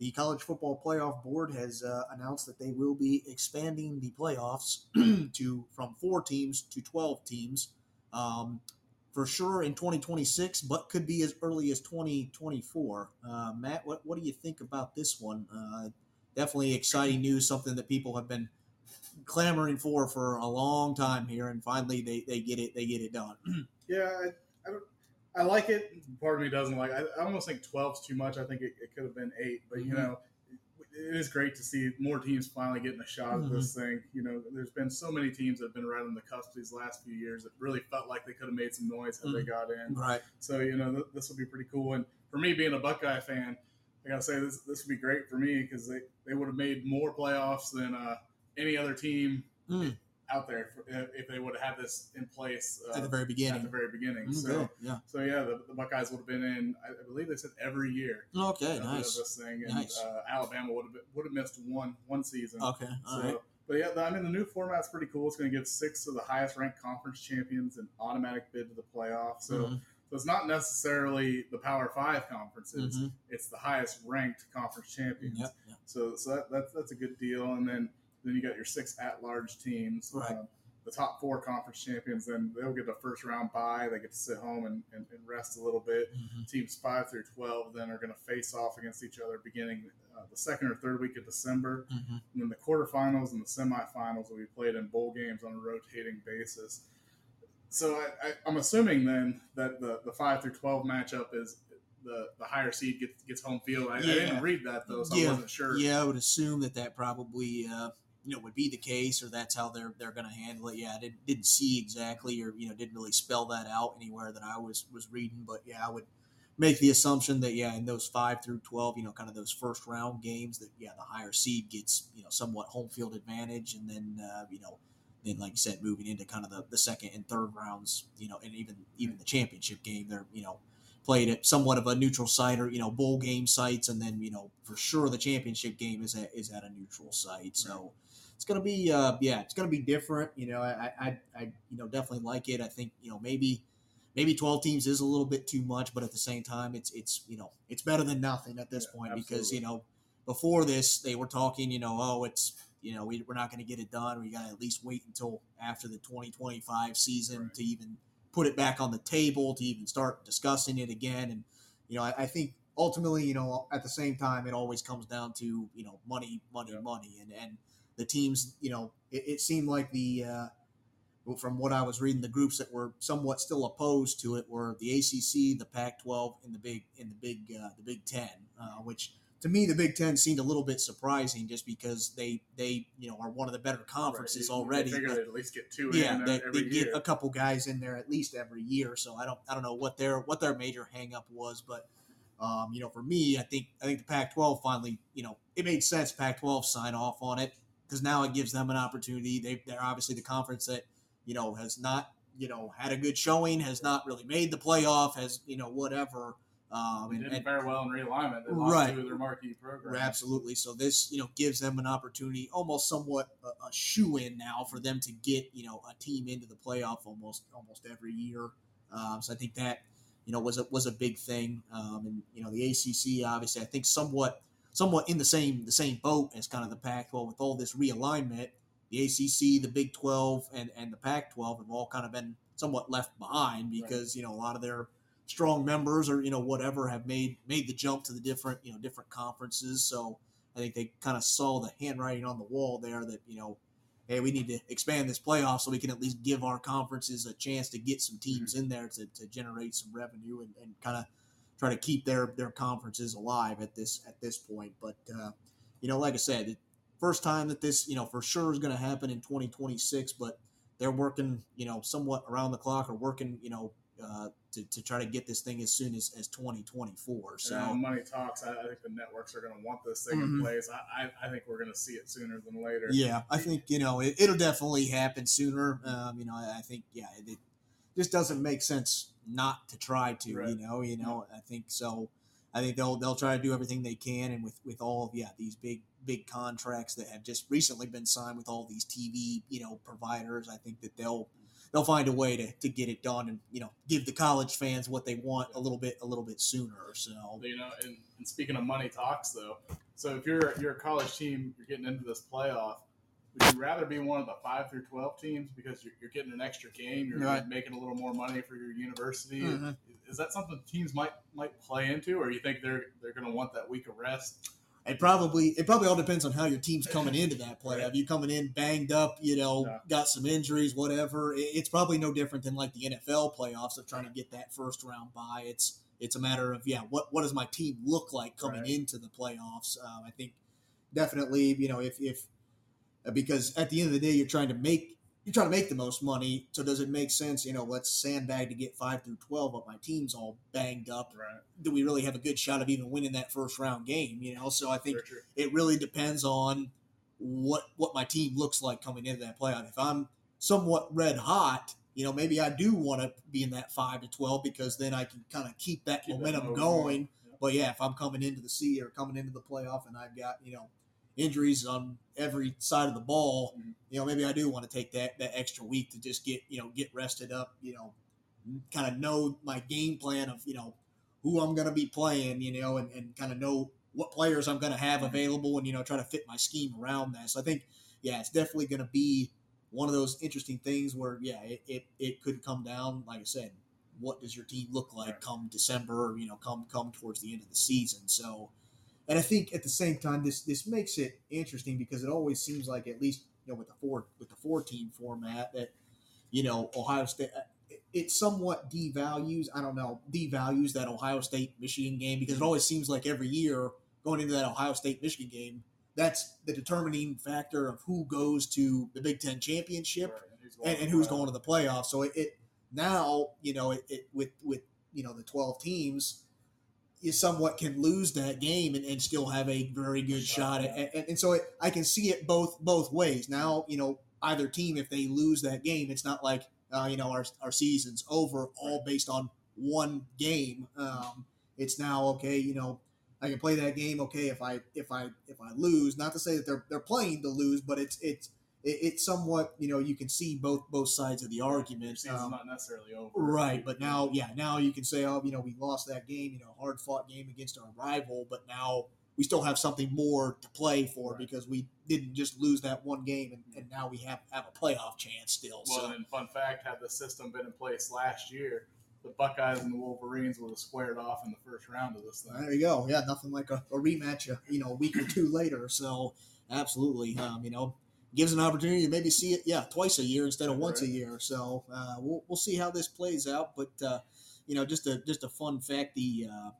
the college football playoff board has uh, announced that they will be expanding the playoffs to from four teams to twelve teams, um, for sure in 2026, but could be as early as 2024. Uh, Matt, what what do you think about this one? Uh, definitely exciting news, something that people have been clamoring for for a long time here, and finally they, they get it they get it done. Yeah, I, I, don't. I like it. Part of me doesn't like. I, I almost think 12's too much. I think it, it could have been eight, but you Mhm. know, it is great to see more teams finally getting a shot at this thing. You know, there's been so many teams that have been right on the cusp these last few years that really felt like they could have made some noise had they got in. Right. So you know, th- this will be pretty cool. And for me, being a Buckeye fan, I gotta say this this would be great for me because they they would have made more playoffs than uh, any other team Mm. Out there for, if if they would have had this in place uh, At the very beginning. at the very beginning. Mm, So. good, Yeah. So yeah, the, the Buckeyes would have been in. I I believe they said every year. Okay. of Nice. This thing, and Nice. uh, Alabama would have been, would have missed one one season. Okay. All so, right. but yeah, the- I mean the new format's pretty cool. It's going to give six of the highest ranked conference champions an automatic bid to the playoffs. So, Mhm, so it's not necessarily the Power Five conferences. mhm. It's the highest ranked conference champions. Yep. yep. So so that, that's that's a good deal. And then then you got your six at large teams. Right. Um, the top four conference champions, then they'll get a first round bye. They get to sit home and, and, and rest a little bit Mhm. teams five through 12 then are going to face off against each other beginning uh, the second or third week of December. Mhm. And then the quarterfinals and the semifinals will be played in bowl games on a rotating basis. So I, I'm assuming then that the, the 5 through 12 matchup is the, the higher seed gets, gets home field. I, I didn't read that though, so Yeah. I wasn't sure. Yeah, I would assume that that probably uh, you know would be the case, or that's how they're they're going to handle it. Yeah, I didn't, didn't see exactly, or you know didn't really spell that out anywhere that I was was reading, but yeah, I would make the assumption that yeah, in those five through twelve, you know, kind of those first round games, that yeah, the higher seed gets you know somewhat home field advantage, and then uh, you know. Then, like you said, moving into kind of the, the second and third rounds, you know, and even even the championship game, they're you know played at somewhat of a neutral site or you know bowl game sites, and then you know for sure the championship game is at is at a neutral site. So it's gonna be uh, yeah, it's gonna be different. You know, I, I I you know definitely like it. I think you know maybe maybe twelve teams is a little bit too much, but at the same time, it's it's you know it's better than nothing at this Yeah, point because you know before this they were talking you know oh it's you know we, we're not going to get it done we got to at least wait until after the 2025 season Right. to even put it back on the table to even start discussing it again and you know I, I think ultimately you know at the same time it always comes down to you know money money Yeah. money and and the teams you know it, it seemed like the uh from what I was reading, the groups that were somewhat still opposed to it were the ACC, the Pac-12, and the big and the big uh, the Big Ten, uh, which to me the Big Ten seemed a little bit surprising, just because they they you know are one of the better conferences Right. You- already. they'd at least get two yeah, in they, they get a couple guys in there at least every year. So I don't I don't know what their what their major hangup was, but um, you know, for me, I think I think the Pac-12 finally, you know, it made sense. Pac-12 sign off on it because now it gives them an opportunity. They they're obviously the conference that you know has not you know had a good showing, has not really made the playoff, has you know whatever. Um, They and, didn't fare well in realignment. They lost Right. two of their marquee programs. Absolutely. So this, you know, gives them an opportunity, almost somewhat a, a shoe in now for them to get, you know, a team into the playoff almost almost every year. Um, so I think that, you know, was a was a big thing. Um, and you know, the ACC obviously, I think somewhat somewhat in the same the same boat as kind of the Pac-12 with all this realignment. The ACC, the Big 12, and and the Pac-12 have all kind of been somewhat left behind because you know a lot of their strong members or you know whatever have made made the jump to the different you know different conferences. So i think they kind of saw the handwriting on the wall there that you know hey we need to expand this playoff so we can at least give our conferences a chance to get some teams mm-hmm. in there to, to generate some revenue and, and kind of try to keep their their conferences alive at this at this point but uh, you know like i said first time that this you know for sure is going to happen in 2026 but they're working you know somewhat around the clock or working you know uh, to, to try to get this thing as soon as, as 2024. So So money talks. I, I think the networks are going to want this thing Mhm. in place. I, I, I think we're going to see it sooner than later. yeah, I think you know it, it'll definitely happen sooner. Um, you know, I, I think yeah, it just doesn't make sense not to try to. Right. You know, you know, I think so. I think they'll they'll try to do everything they can, and with with all of yeah these big big contracts that have just recently been signed with all these TV you know providers, I think that they'll they'll find a way to, to get it done and you know give the college fans what they want a little bit a little bit sooner. So You know, and, and speaking of money talks, though, so if you're you're a college team, you're getting into this playoff. Would you rather be one of the five through twelve teams because you're, you're getting an extra game, you're Right. making a little more money for your university? Mhm. Is that something teams might might play into, or you think they're they're going to want that week of rest? It probably it probably all depends on how your team's coming into that playoff. Right. You coming in banged up, you know, Yeah. got some injuries, whatever. It's probably no different than like the NFL playoffs of trying to get that first round bye. It's it's a matter of yeah, what what does my team look like coming Right. into the playoffs? Um, I think definitely, you know, if if because at the end of the day, you're trying to make you're trying to make the most money. So does it make sense? You know, let's sandbag to get five through twelve, but my team's all banged up. Right. Do we really have a good shot of even winning that first round game? You know, so I think it really depends on what what my team looks like coming into that playoff. If I'm somewhat red hot, you know, maybe I do want to be in that five to twelve because then I can kind of keep that Keep momentum going. going. Yeah. But yeah, if I'm coming into the sea or coming into the playoff and I've got you know injuries on every side of the ball, Mhm. you know, maybe I do want to take that that extra week to just get you know get rested up, you know, kind of know my game plan of you know who I'm going to be playing, you know, and, and kind of know what players I'm going to have available and, you know, try to fit my scheme around that. So I think, yeah, it's definitely going to be one of those interesting things where, yeah, it, it, it could come down, like I said, what does your team look like come December or, you know, come, come towards the end of the season. So, and I think at the same time, this, this makes it interesting because it always seems like at least, you know, with the four, with the four team format that, you know, Ohio State, it- it somewhat devalues, I don't know, devalues that Ohio State Michigan game because it always seems like every year going into that Ohio State Michigan game, that's the determining factor of who goes to the Big Ten championship Right. And who's going and, to and the who's going to the playoffs. So it, it now, you know, it, it with with you know the twelve teams, you somewhat can lose that game and, and still have a very good shot. Shot, At, and, and so it, I can see it both both ways. Now, you know, either team if they lose that game, it's not like uh, you know our our season's over all based on one game. Um, it's now okay. You know, I can play that game. Okay, if I if I if I lose, not to say that they're they're playing to lose, but it's it's it, it's somewhat you know you can see both both sides of the argument. Um, not necessarily over. Right, but now, yeah, now you can say, oh, you know, we lost that game, you know, hard fought game against our rival, but now we still have something more to play for Right. because we didn't just lose that one game, and, and now we have have a playoff chance still. Well, so and fun fact, had the system been in place last year, the Buckeyes and the Wolverines would have squared off in the first round of this thing. there you go. Yeah, nothing like a, a rematch, uh, you know, a week or two later. So absolutely, um, you know, gives an opportunity to maybe see it, yeah, twice a year instead of once a year. So uh, we'll we'll see how this plays out. But uh, you know, just a just a fun fact, the uh,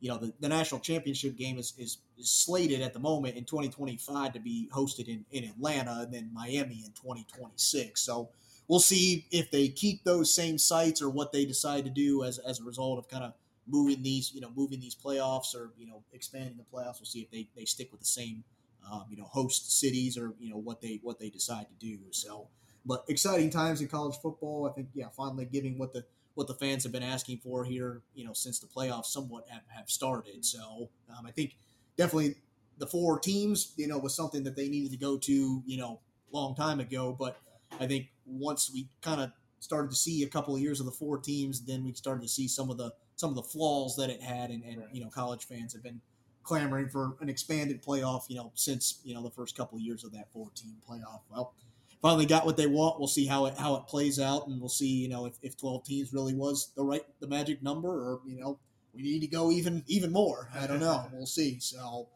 you know the, the national championship game is, is, is slated at the moment in 2025 to be hosted in, in Atlanta and then Miami in 2026. So we'll see if they keep those same sites or what they decide to do as, as a result of kind of moving these you know moving these playoffs or you know expanding the playoffs. We'll see if they, they stick with the same um, you know host cities or you know what they what they decide to do. So, but exciting times in college football. I think yeah, finally giving what the what the fans have been asking for here, you know, since the playoffs somewhat have, have started. So um, I think definitely the four teams, you know, was something that they needed to go to, you know, long time ago. But I think once we kind of started to see a couple of years of the four teams, then we started to see some of the some of the flaws that it had, and, and Right. you know, college fans have been clamoring for an expanded playoff, you know, since you know the first couple of years of that four team playoff. Well, finally got what they want. We'll see how it how it plays out, and we'll see, you know, if, if twelve teams really was the right the magic number, or you know, we need to go even even more. I don't know. We'll see. So.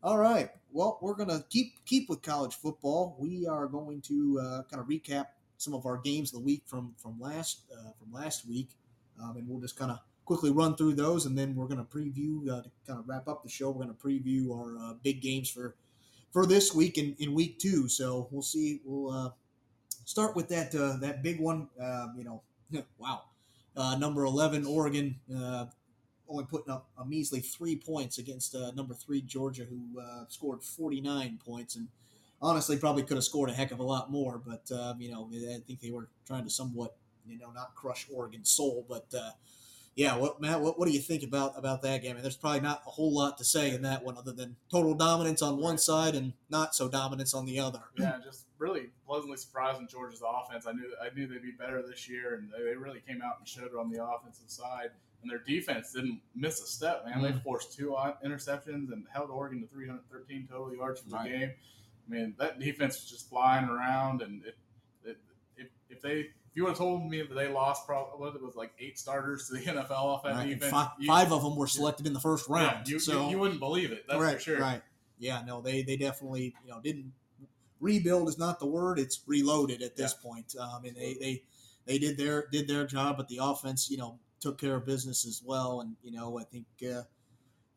All right. Well, we're gonna keep keep with college football. We are going to uh, kind of recap some of our games of the week from from last uh, from last week, um, and we'll just kind of quickly run through those, and then we're gonna preview uh, to kind of wrap up the show. We're gonna preview our uh, big games for for this week in, in week two. So we'll see. We'll uh, start with that uh, that big one. Um, you know, wow, uh, number eleven Oregon uh, only putting up a measly three points against number three Georgia, who scored forty nine points, and honestly probably could have scored a heck of a lot more. But you know, I think they were trying to somewhat you know not crush Oregon's soul, but. Yeah, what Matt? What, what do you think about about that game? I mean, there's probably not a whole lot to say in that one, other than total dominance on one side and not so dominance on the other. yeah, just really pleasantly surprised in Georgia's offense. I knew I knew they'd be better this year, and they, they really came out and showed it on the offensive side. And their defense didn't miss a step, man. They Mhm. forced two interceptions and held Oregon to 313 total yards for the Right. game. I mean, that defense was just flying around, and it, it, if, if they if you would have told me that they lost, probably what it was like eight starters to the NFL offense Right, and defense, fi- you- five of them were selected in the first yeah, round. you, so you, you wouldn't believe it. That's right, for sure. right. Yeah, no, they they definitely you know didn't rebuild is not the word. It's reloaded at this point. Um, and they they they did their did their job, but the offense you know took care of business as well. And you know I think uh,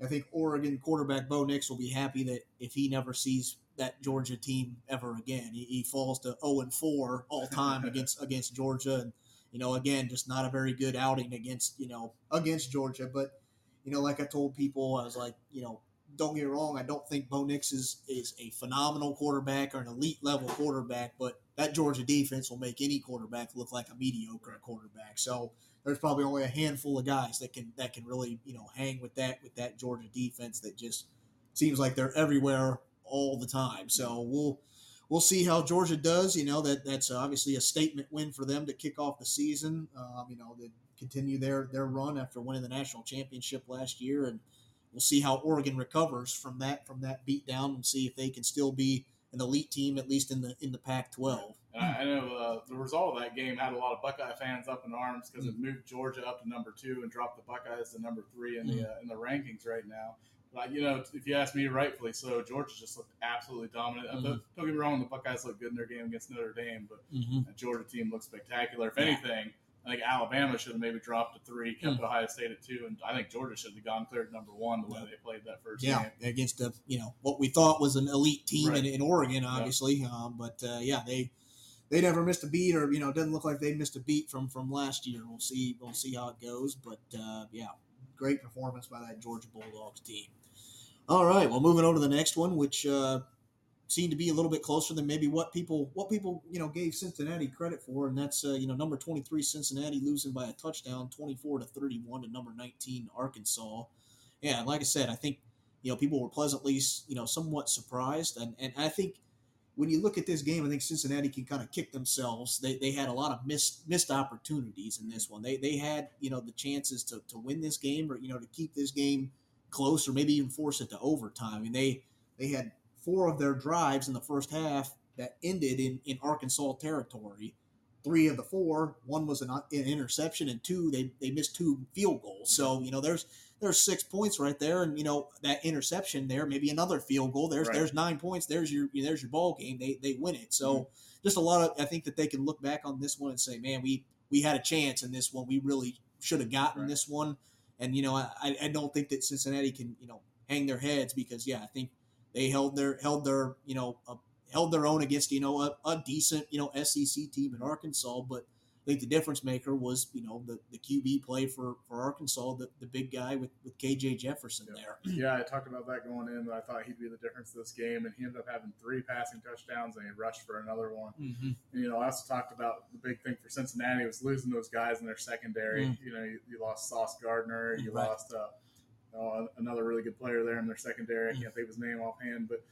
I think Oregon quarterback Bo Nix will be happy that if he never sees that Georgia team ever again, he, he falls to zero and four all time against against Georgia, and you know again just not a very good outing against you know against Georgia, but you know, like I told people, I was like, you know, don't get wrong, I don't think Bo Nix is, is a phenomenal quarterback or an elite level quarterback, but that Georgia defense will make any quarterback look like a mediocre quarterback. So there's probably only a handful of guys that can that can really, you know, hang with that with that Georgia defense that just seems like they're everywhere all the time. So we'll we'll see how Georgia does. You know that that's obviously a statement win for them to kick off the season. Um, you know, to continue their their run after winning the national championship last year, and we'll see how Oregon recovers from that from that beatdown and see if they can still be an elite team at least in the in the Pac-12. And I, I know uh, the result of that game had a lot of Buckeye fans up in arms because Mm. it moved Georgia up to number two and dropped the Buckeyes to number three in Mm. the uh, in the rankings right now. But you know, if you ask me, rightfully so. Georgia just looked absolutely dominant. Uh, Mhm. Don't don't get me wrong, the Buckeyes looked good in their game against Notre Dame, but Mm-hmm. that Georgia team looked spectacular. If anything, I think Alabama should have maybe dropped to three, kept Mm. Ohio State at two, and I think Georgia should have gone clear to number one the way they played that first Yeah, game. against a you know what we thought was an elite team in, Right. in Oregon, obviously. Um, but uh, yeah, they they never missed a beat, or you know, it doesn't look like they missed a beat from from last year. We'll see. We'll see how it goes. But uh, yeah, great performance by that Georgia Bulldogs team. All right, well, moving on to the next one, which uh, seemed to be a little bit closer than maybe what people what people you know gave Cincinnati credit for, and that's uh, you know number twenty three Cincinnati losing by a touchdown, twenty four to thirty one to number nineteen Arkansas. Yeah, like I said, I think you know people were pleasantly you know somewhat surprised, and and I think when you look at this game, I think Cincinnati can kind of kick themselves. They, they had a lot of missed missed opportunities in this one. They they had you know the chances to, to win this game or you know to keep this game close or maybe even force it to overtime. I mean they they had four of their drives in the first half that ended in, in Arkansas territory. Three of the four, one was an, an interception, and two they, they missed two field goals. So you know there's there's six points right there, and you know that interception there, maybe another field goal. There's Right. there's nine points. There's your there's your ball game. They they win it. So mm-hmm. just a lot of I think that they can look back on this one and say, man, we we had a chance in this one. We really should have gotten Right. this one. And you know I I don't think that Cincinnati can you know hang their heads because yeah I think they held their held their you know uh, held their own against you know a, a decent you know SEC team in Arkansas, but I think the difference maker was, you know, the, the QB play for, for Arkansas, the, the big guy with, with KJ Jefferson Yeah. there. Yeah, I talked about that going in. That I thought he'd be the difference of this game, and he ended up having three passing touchdowns, and he rushed for another one. Mm-hmm. And, you know, I also talked about the big thing for Cincinnati was losing those guys in their secondary. Mm. You know, you, you lost Sauce Gardner, you Right. lost uh, uh, another really good player there in their secondary. I can't think of his name offhand, but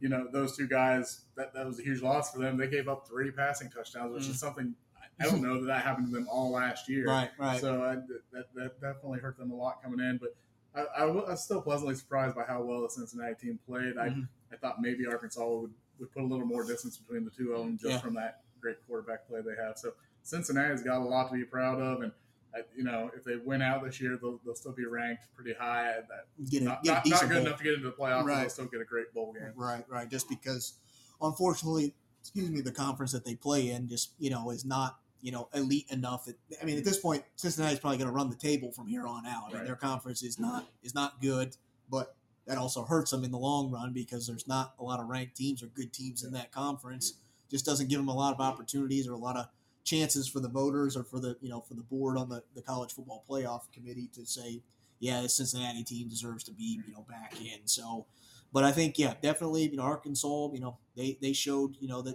you know, those two guys that that was a huge loss for them. They gave up three passing touchdowns, which Mm. is something I don't know that that happened to them all last year. Right, right. So I, that, that definitely hurt them a lot coming in. But I, I, was still pleasantly surprised by how well the Cincinnati team played. I, mm-hmm. I thought maybe Arkansas would, would put a little more distance between the two of them just Yeah. from that great quarterback play they have. So Cincinnati's got a lot to be proud of. And, I, you know, if they win out this year, they'll, they'll still be ranked pretty high. At that get a, not, get not, not good bowl. enough to get into the playoffs, but Right. they'll still get a great bowl game. Right, right. Just because, unfortunately, excuse me, the conference that they play in just you know is not you know elite enough. That, I mean, at this point, Cincinnati's probably going to run the table from here on out. I mean, Right. their conference is not is not good, but that also hurts them in the long run because there's not a lot of ranked teams or good teams in that conference. Just doesn't give them a lot of opportunities or a lot of chances for the voters or for the you know for the board on the, the college football playoff committee to say yeah the cincinnati team deserves to be you know back in so but i think yeah definitely you know arkansas you know they they showed you know that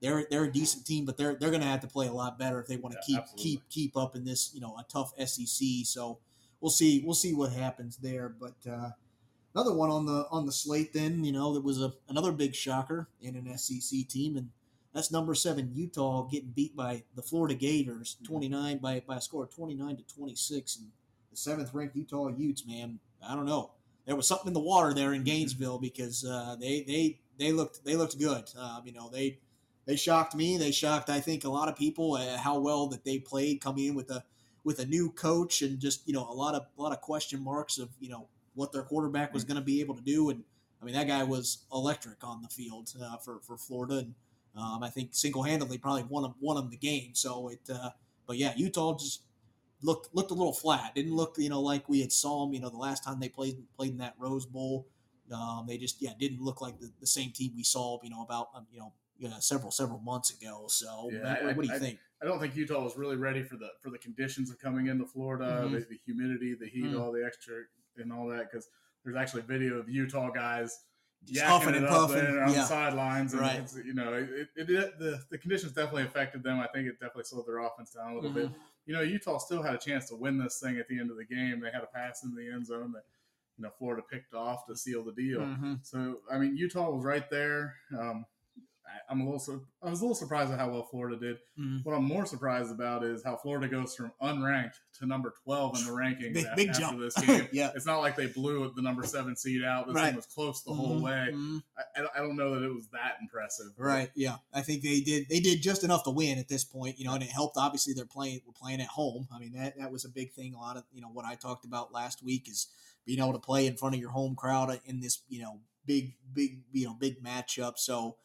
they're they're a decent team but they're they're going to have to play a lot better if they want to Yeah, keep absolutely. keep keep up in this you know a tough sec so we'll see we'll see what happens there but uh another one on the on the slate then you know there was a another big shocker in an sec team and that's number seven Utah getting beat by the Florida Gators, Mm-hmm. twenty nine by by a score of twenty nine to twenty six, and the seventh ranked Utah Utes. Man, I don't know. There was something in the water there in Gainesville because uh, they they they looked they looked good. Um, you know they they shocked me. They shocked I think a lot of people uh, how well that they played coming in with a with a new coach and just you know a lot of a lot of question marks of you know what their quarterback was going to be able to do and I mean that guy was electric on the field uh, for for Florida and um, I think single handedly probably won them won them the game. So it, uh, but yeah, Utah just looked looked a little flat. Didn't look you know like we had saw them. You know the last time they played played in that Rose Bowl, um, they just yeah didn't look like the, the same team we saw you know about um, you know several several months ago. So Yeah, what, I- what do you I- think? I don't think Utah was really ready for the for the conditions of coming into Florida, Mhm. the, the humidity, the heat, Mm. all the extra and all that. Because there's actually a video of Utah guys huffing and puffing. there on Yeah. the sidelines, and Right. you know, it, it, it the the conditions definitely affected them. I think it definitely slowed their offense down a little bit. Mm-hmm. You know, Utah still had a chance to win this thing at the end of the game. They had a pass in the end zone that you know Florida picked off to seal the deal. Mhm. So I mean, Utah was right there. Um, I'm a little. sur- I was a little surprised at how well Florida did. Mhm. What I'm more surprised about is how Florida goes from unranked to number 12 in the rankings Big- a- big after jump. this game. Yeah. It's not like they blew the number seven seed out. This Right. thing was close the whole Mhm. way. Mhm. I, I don't know that it was that impressive. Right. Yeah. I think they did. They did just enough to win at this point, you know, and it helped. Obviously, they're playing. We're playing at home. I mean, that that was a big thing. A lot of you know what I talked about last week is being able to play in front of your home crowd in this you know big big you know big matchup. So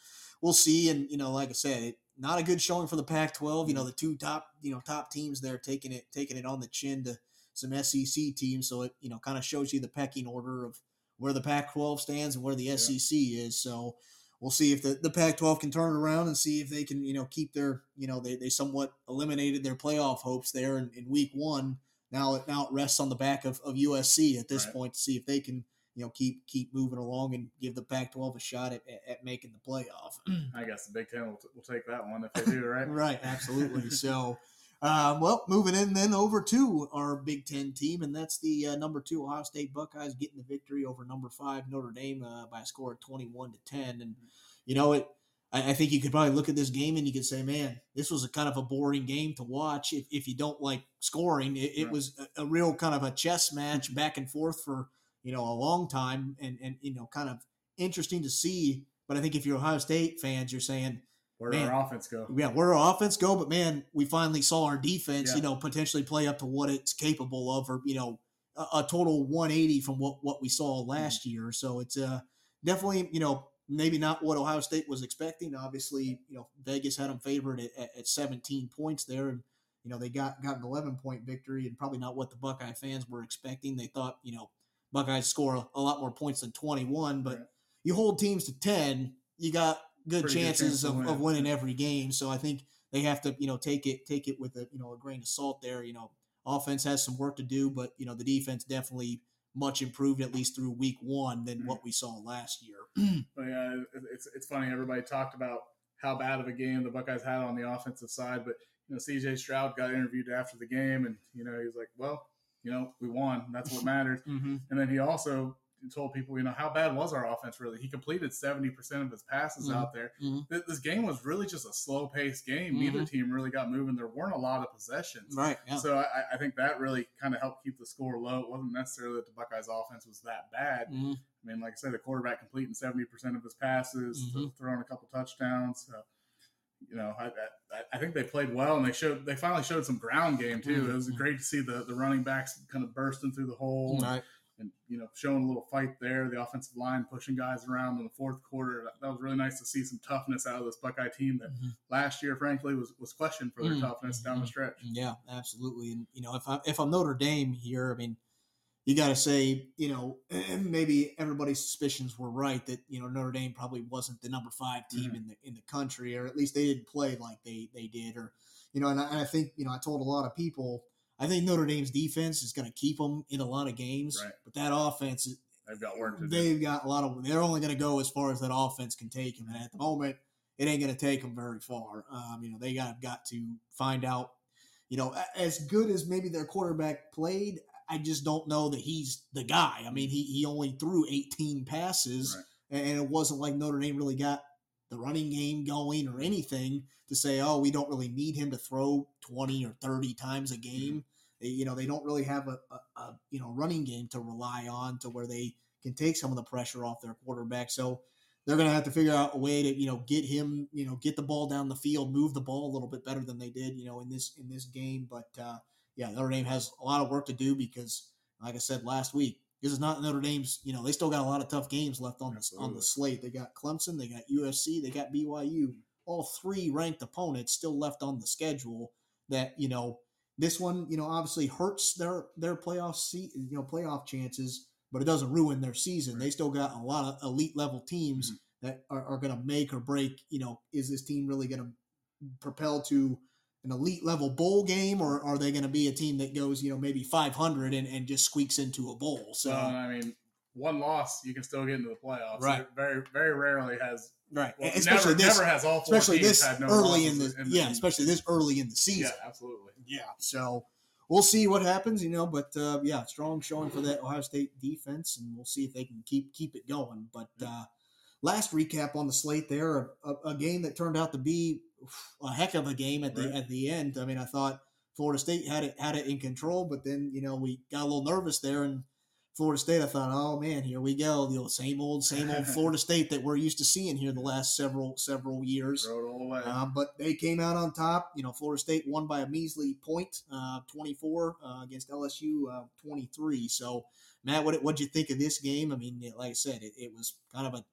we'll see. And you know, like I said, it, not a good showing for the Pac-12. You know, mm-hmm. the two top you know top teams there taking it taking it on the chin to some SEC teams. So it you know kind of shows you the pecking order of where the Pac-12 stands and where the SEC is. So we'll see if the, the Pac-12 can turn it around and see if they can, you know, keep their, you know, they, they somewhat eliminated their playoff hopes there in, in week one. Now it now it rests on the back of, of USC at this Right. point to see if they can, you know, keep keep moving along and give the Pac-12 a shot at, at, at making the playoff. I guess the Big Ten will, t- will take that one if they do, right? Right, absolutely. so, um, well, moving in then over to our Big Ten team, and that's the uh, number two Ohio State Buckeyes getting the victory over number five Notre Dame uh, by a score of twenty-one to ten. And you know, it. I, I think you could probably look at this game and you could say, "Man, this was a kind of a boring game to watch." If, if you don't like scoring, it, it Right. was a, a real kind of a chess match back and forth for you know a long time, and and you know, kind of interesting to see. But I think if you're Ohio State fans, you're saying Where did Man. our offense go? yeah, where our offense go, but man, we finally saw our defense, Yeah. you know, potentially play up to what it's capable of, or you know, a, a total 180 from what what we saw last year. So it's uh definitely, you know, maybe not what Ohio State was expecting. Obviously, you know, Vegas had them favored at, at, at 17 points there, and you know they got got an 11 point victory, and probably not what the Buckeye fans were expecting. They thought, you know, Buckeyes score a, lot more points than 21, but Right. you hold teams to 10, you got good Pretty good chances chance of, win. of winning every game. So I think they have to you know take it take it with a you know a grain of salt there. You know, offense has some work to do, but you know the defense definitely much improved at least through week one than mm. what we saw last year. But yeah, it's it's funny. Everybody talked about how bad of a game the Buckeyes had on the offensive side, but you know, C.J. Stroud got interviewed after the game, and you know, he was like, "Well, you know, we won. That's what matters." mm-hmm. And then he also told people, you know, how bad was our offense really? He completed seventy percent of his passes Mhm. out there. Mhm. This game was really just a slow paced game. Neither team really got moving. There weren't a lot of possessions. Right. Yeah. So I, I think that really kind of helped keep the score low. It wasn't necessarily that the Buckeyes offense was that bad. Mhm. I mean, like I said, the quarterback completing seventy percent of his passes, Mhm. throwing a couple touchdowns. So, you know, I, I, I think they played well, and they showed they finally showed some ground game too. It was great to see the the running backs kind of bursting through the hole, and, Right. and you know, showing a little fight there. The offensive line pushing guys around in the fourth quarter. That, that was really nice to see some toughness out of this Buckeye team that Mhm. last year, frankly, was was questioned for their Mhm. toughness down the stretch. Yeah, absolutely. And you know, if I if I'm Notre Dame here, I mean, you got to say, you know, maybe everybody's suspicions were right that you know Notre Dame probably wasn't the number five team Mhm. in the in the country, or at least they didn't play like they they did, or you know, and I, and I think you know I told a lot of people. I think Notre Dame's defense is going to keep them in a lot of games, Right. but that offense, They've got work to they've got a lot of. They're only going to go as far as that offense can take them, and at the moment, it ain't going to take them very far. Um, you know, they got got to find out. You know, as good as maybe their quarterback played, I just don't know that he's the guy. I mean, he he only threw 18 passes, Right. and it wasn't like Notre Dame really got the running game going or anything to say, oh, we don't really need him to throw 20 or 30 times a game. They- You know, they don't really have a, a, a you know running game to rely on to where they can take some of the pressure off their quarterback. So they're going to have to figure out a way to you know get him you know get the ball down the field, move the ball a little bit better than they did you know in this in this game. But uh, yeah, Notre Dame has a lot of work to do because, like I said last week, this is not Notre Dame's. You know, they still got a lot of tough games left on the on the slate. They got Clemson, they got USC, they got BYU. Mm-hmm. All three ranked opponents still left on the schedule. That you know, this one you know obviously hurts their their playoff seat, you know, playoff chances, but it doesn't ruin their season. They still got a lot of elite level teams mm-hmm. that are, are going to make or break. You know, is this team really going to propel to an elite level bowl game, or are they going to be a team that goes, you know, maybe 500 and, and just squeaks into a bowl? So, I mean, one loss, you can still get into the playoffs. Right. It very, very rarely has. right, Well, especially never, this, never has all four especially teams this had no early in the, losses yeah, especially this early in the yeah, season. absolutely. Yeah. So we'll see what happens, you know. But uh, yeah, strong showing for that Ohio State defense, and we'll see if they can keep keep it going. But uh, last recap on the slate there, a, a game that turned out to be a heck of a game at the Right. at the end. I mean, I thought Florida State had it had it in control, but then you know we got a little nervous there and. Florida State, I thought, oh man, here we go, the old, same old, same old Florida State that we're used to seeing here the last several several years. Throw it all. Um, but they came out on top. You know, Florida State won by a measly point, uh, 24 uh, against LSU, uh, 23. So, Matt, what what'd you think of this game? I mean, like I said, it, it was kind of a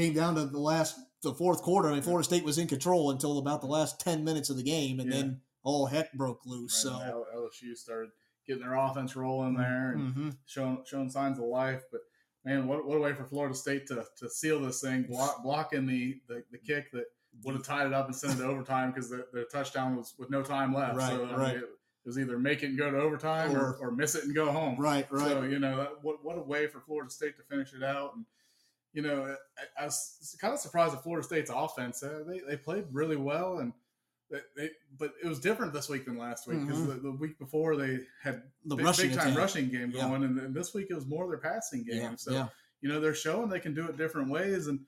came down to the last the fourth quarter. I mean, Florida State was in control until about the last 10 minutes of the game, and Yeah. then all heck broke loose. Right, So, LSU started getting their offense rolling there and Mhm. showing showing signs of life. But man, what, what a way for Florida State to, to seal this thing, block, blocking the, the, the kick that would have tied it up and sent it to overtime because the, the touchdown was with no time left. Right, so right. it was either make it and go to overtime or, Or- or miss it and go home. right, right. So you know what what a way for Florida State to finish it out, and you know I, I was kind of surprised at Florida State's offense. Uh, they they played really well, and they, they but it was different this week than last week because Mhm. the, the week before they had the big, rushing big time attack. rushing game Yeah. going, and, and this week it was more their passing game. Yeah, so yeah. you know they're showing they can do it different ways, and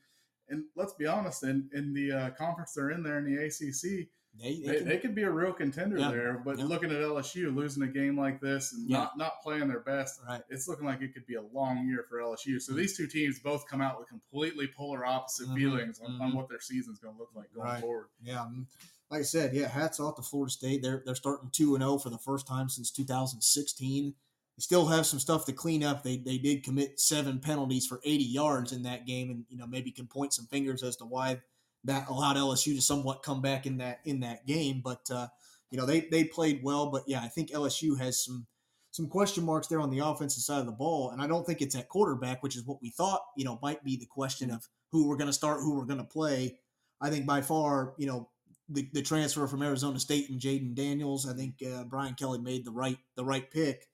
and let's be honest, in in the uh, conference they're in there in the ACC, They, they they, can- they could be a real contender Yeah, there. But yeah. looking at LSU losing a game like this and Yeah. not not playing their best, right. it's looking like it could be a long year for LSU. So these two teams both come out with completely polar opposite Mhm, feelings on, on mhm. what their season's going to look like going Right. forward. Yeah, mm, like I said, yeah, hats off to Florida State. They're they're starting two and zero for the first time since 2016. They still have some stuff to clean up. They they did commit seven penalties for 80 yards in that game, and you know maybe can point some fingers as to why that allowed LSU to somewhat come back in that in that game. But uh, you know they they played well, but yeah, I think LSU has some some question marks there on the offensive side of the ball, and I don't think it's at quarterback, which is what we thought you know might be the question of who we're going to start, who we're going to play. I think by far, you know, the, the transfer from Arizona State and Jayden Daniels. I think uh, Brian Kelly made the right the right pick.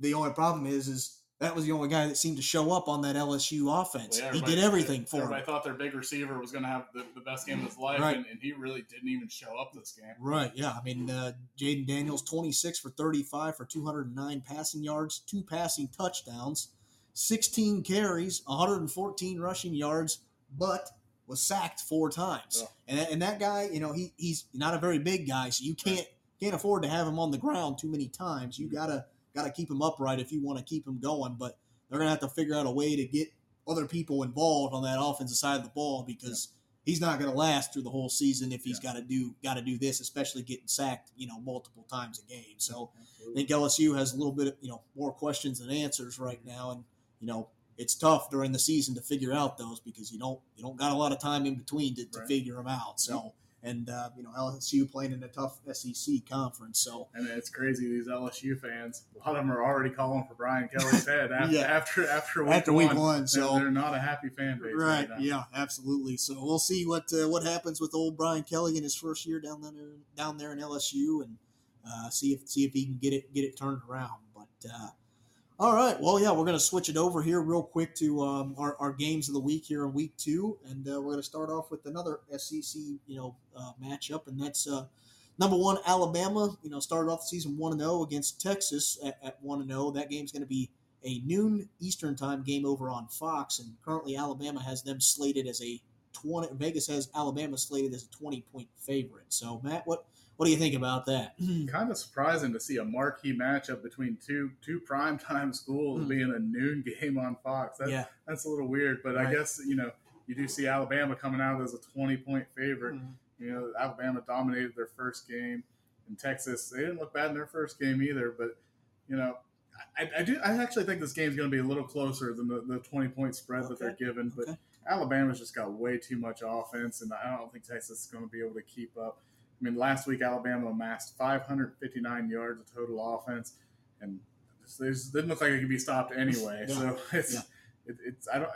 The only problem is is that was the only guy that seemed to show up on that LSU offense. Well, yeah, he did everything for Everybody him. thought their big receiver was going to have the, the best game of his life, Right. and, and he really didn't even show up this game. Right, yeah. I mean, uh, Jayden Daniels, 26 for 35 for 209 passing yards, two passing touchdowns, 16 carries, 114 rushing yards, but was sacked four times. And, that- and that guy, you know, he, he's not a very big guy, so you can't can't afford to have him on the ground too many times. You gotta gotta keep him upright if you want to keep him going. But they're gonna have to figure out a way to get other people involved on that offensive side of the ball because he's not going to last through the whole season if he's got to do got to do this, especially getting sacked, you know, multiple times a game. So I think LSU has a little bit, of, you know, more questions than answers right now, and you know, it's tough during the season to figure out those because you don't you don't got a lot of time in between to, to Right. figure them out. So and uh, you know, LSU playing in a tough SEC conference, so And it's crazy. These LSU fans, a lot of them are already calling for Brian Kelly's head after Yeah. after after week after week one. one, so they're not a happy fan base. Right. now. Yeah. Absolutely. So we'll see what uh, what happens with old Brian Kelly in his first year down there down there in LSU, and uh, see if see if he can get it get it turned around. But uh, all right. Well, yeah, we're gonna switch it over here real quick to um, our, our games of the week here in week two, and uh, we're gonna start off with another SEC you know uh, matchup, and that's. Uh, Number one, Alabama. You know, started off the season one and zero against Texas at, one and zero. That game's going to be a noon Eastern time game over on Fox, and currently Alabama has them slated as a twenty. Vegas has Alabama slated as a twenty point favorite. So, Matt, what what do you think about that? Kind of surprising to see a marquee matchup between two two primetime schools Hmm. being a noon game on Fox. That, yeah, That's a little weird, but I guess you know you do see Alabama coming out as a twenty point favorite. You know, Alabama dominated their first game, in Texas they didn't look bad in their first game either. But you know, I, I do I actually think this game's going to be a little closer than the, the twenty point spread that they're Okay. given. But Okay. Alabama's just got way too much offense, and I don't think Texas is going to be able to keep up. I mean, last week Alabama amassed 559 yards of total offense, and it just didn't look like it could be stopped anyway. Yeah. So it's Yeah. it, it's I don't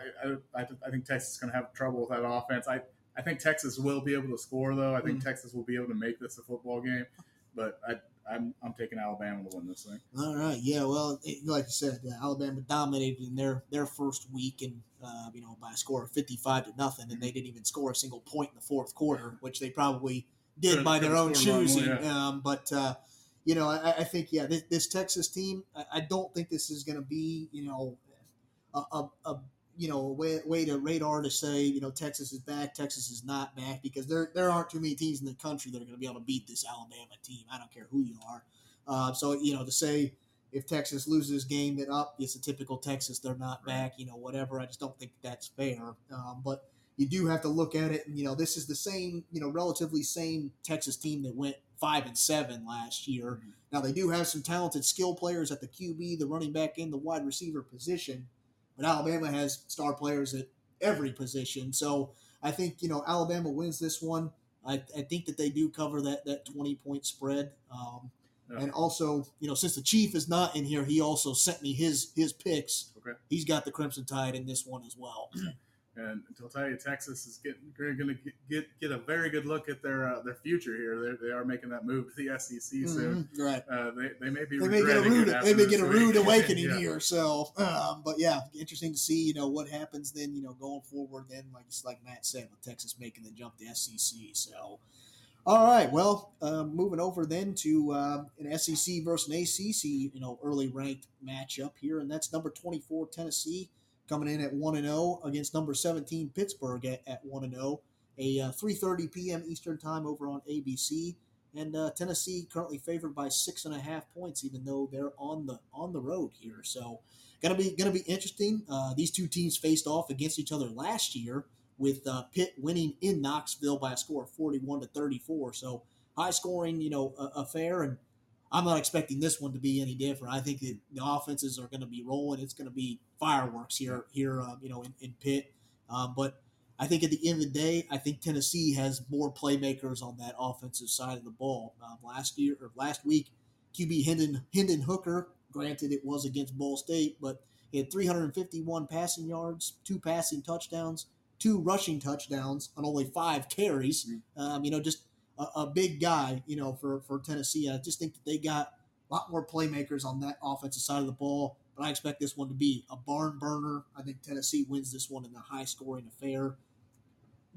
I, I, I think Texas is going to have trouble with that offense. I I think Texas will be able to score though. I think Mhm. Texas will be able to make this a football game, but I I'm I'm taking Alabama to win this thing. All right. Yeah. Well, it, like you said, uh, Alabama dominated in their their first week, and uh, you know by a score of fifty five to nothing, and they didn't even score a single point in the fourth quarter, which they probably did by their own scored a lot choosing. Um, but uh, you know, I, I think yeah, this, this Texas team, I, I don't think this is going to be you know a, a, a you know way, way to radar to say you know Texas is back, Texas is not back because there there aren't too many teams in the country that are going to be able to beat this Alabama team. I don't care who you are. Uh, so you know to say if Texas loses this game, that up it's a typical Texas. They're not back. You know whatever. I just don't think that's fair. Um, but you do have to look at it. And, you know this is the same you know relatively same Texas team that went five and seven last year. Mhm. Now they do have some talented skill players at the QB, the running back, and the wide receiver position, but Alabama has star players at every position. So I think you know Alabama wins this one. I, I think that they do cover that that twenty point spread. Um, Yeah. And also, you know, since the chief is not in here, he also sent me his his picks. Okay. He's got the Crimson Tide in this one as well. And I'll tell you, Texas is getting going to get get a very good look at their uh, their future here. They they are making that move to the SEC soon. Mhm, Right. Uh, they, they may be They may get a rude, they may get a rude week. awakening Yeah. here. So, um, but yeah, interesting to see. You know what happens then. You know, going forward, then like like Matt said, with Texas making the jump to SEC. So, all right. Well, um, moving over then to um, an SEC versus an ACC. You know, early ranked matchup here, and that's number twenty four Tennessee coming in at one and zero against number seventeen Pittsburgh at, at one and zero. A uh, three thirty p.m. Eastern time over on ABC and uh, Tennessee currently favored by six and a half points, even though they're on the on the road here. So gonna be gonna be interesting. Uh, these two teams faced off against each other last year, with uh, Pitt winning in Knoxville by a score of forty one to thirty four. So high scoring, you know, uh, affair, and I'm not expecting this one to be any different. I think the offenses are going to be rolling. It's going to be fireworks here here, uh, you know, in, in Pitt. Um, but I think at the end of the day, I think Tennessee has more playmakers on that offensive side of the ball. Um, last year or last week, QB Hendon Hendon Hooker. Granted, it was against Ball State, but he had 351 passing yards, two passing touchdowns, two rushing touchdowns on only five carries. Um, you know, just a, a big guy, you know, for for Tennessee. I just think that they got a lot more playmakers on that offensive side of the ball. But I expect this one to be a barn burner. I think Tennessee wins this one in a high scoring affair.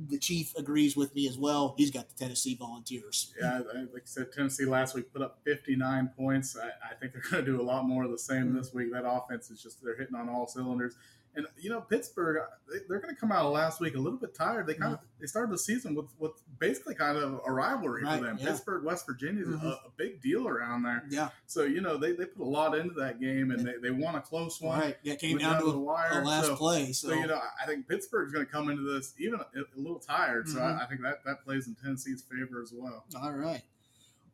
The chief agrees with me as well. He's got the Tennessee Volunteers. Yeah, like I said, Tennessee last week put up 59 points. I, I think they're going to do a lot more of the same hmm. this week. That offense is just, they're hitting on all cylinders. And, you know, Pittsburgh, they, they're going to come out of last week a little bit tired. They kind of, they started the season with, with basically kind of a rivalry Right, for them. yeah. Pittsburgh, West Virginia is Mhm. a, a big deal around there. Yeah, So, you know, they, they put a lot into that game and they, they won a close one. right. Yeah, it came Went down to the a, wire. a last so, play. So, so, you know, I- think Pittsburgh's going to come into this even a, a little tired. So Mhm. I, I think that, that plays in Tennessee's favor as well. All right.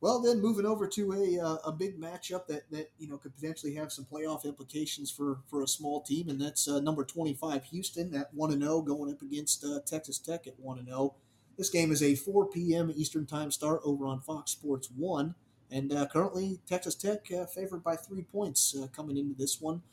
Well, then moving over to a uh, a big matchup that that you know could potentially have some playoff implications for for a small team, and that's uh, number twenty five Houston at one and zero going up against uh, Texas Tech at one and zero. This game is a four p.m. Eastern time start over on Fox Sports One, and uh, currently Texas Tech uh, favored by three points uh, coming into this one.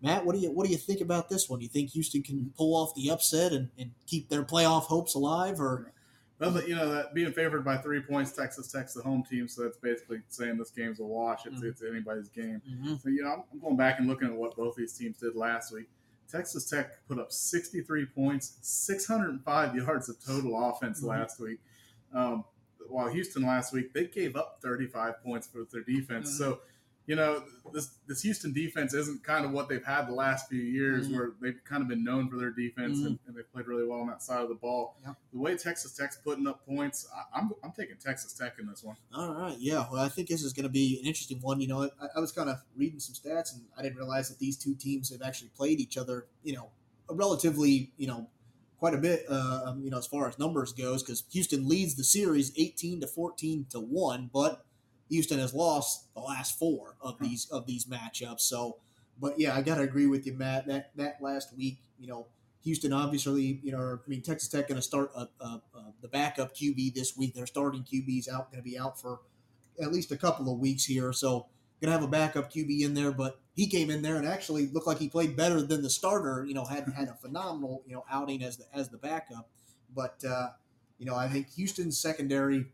Matt, what do you what do you think about this one? Do you think Houston can pull off the upset and, and keep their playoff hopes alive, or Well, you know that being favored by three points, Texas Tech's the home team, so that's basically saying this game's a wash. It's Mhm. it's anybody's game. So you know, I'm, I'm going back and looking at what both these teams did last week. Texas Tech put up 63 points, 605 yards of total offense Mhm. last week. Um, while Houston last week they gave up 35 points for their defense. Mhm. So you know this this Houston defense isn't kind of what they've had the last few years, Mhm. where they've kind of been known for their defense and, and they've played really well on that side of the ball. Yeah. The way Texas Tech's putting up points, I, I'm I'm taking Texas Tech in this one. All right, yeah. Well, I think this is going to be an interesting one. You know, I, I was kind of reading some stats, and I didn't realize that these two teams have actually played each other. You know, a relatively, you know, quite a bit. Uh, um, you know, as far as numbers goes, because Houston leads the series eighteen to fourteen to one, but Houston has lost the last four of these of these matchups. So, but yeah, I got to agree with you, Matt. That that last week, you know, Houston obviously, you know, I mean, Texas Tech going to start the backup QB this week. Their starting QB's out, going to be out for at least a couple of weeks here. So, going to have a backup QB in there, but he came in there and actually looked like he played better than the starter. You know, had had a phenomenal you know outing as the as the backup. But uh, you know, I think Houston's secondary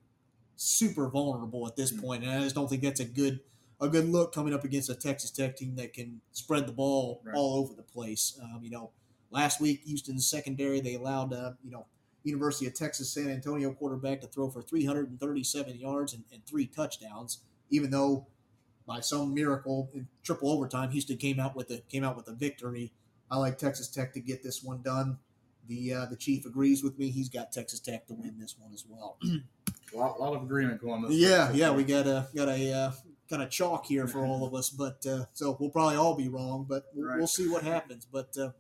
super vulnerable at this Mhm. point, and I just don't think that's a good a good look coming up against a Texas Tech team that can spread the ball Right. all over the place. Um, you know, last week Houston's secondary they allowed uh, you know University of Texas San Antonio quarterback to throw for 337 yards and, and three touchdowns, even though by some miracle in triple overtime Houston came out with a came out with a victory. I like Texas Tech to get this one done. The uh, the chief agrees with me. He's got Texas Tech to win this one as well. A lot, lot of agreement going this. Yeah, yeah, we got a got a uh, kind of chalk here for all of us, but uh, so we'll probably all be wrong, but we'll, Right. we'll see what happens. But uh,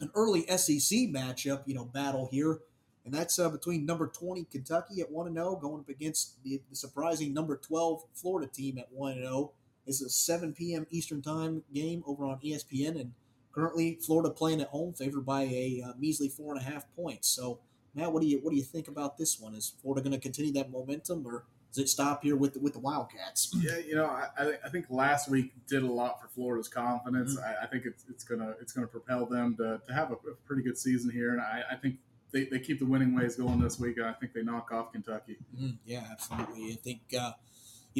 an early SEC matchup, you know, battle here, and that's uh, between number twenty Kentucky at one and zero going up against the, the surprising number twelve Florida team at one and zero. It's a seven p.m. Eastern time game over on ESPN, and currently Florida playing at home, favored by a uh, measly four and a half points. So. Matt, what do you what do you think about this one? Is Florida going to continue that momentum, or does it stop here with the, with the Wildcats? Yeah, you know, I, I, think last week did a lot for Florida's confidence. Mm-hmm. I, I think it's, it's gonna it's gonna propel them to, to have a, a pretty good season here, and I, I think they, they keep the winning ways going this week. And I think they knock off Kentucky. Mm, yeah, absolutely. I think uh,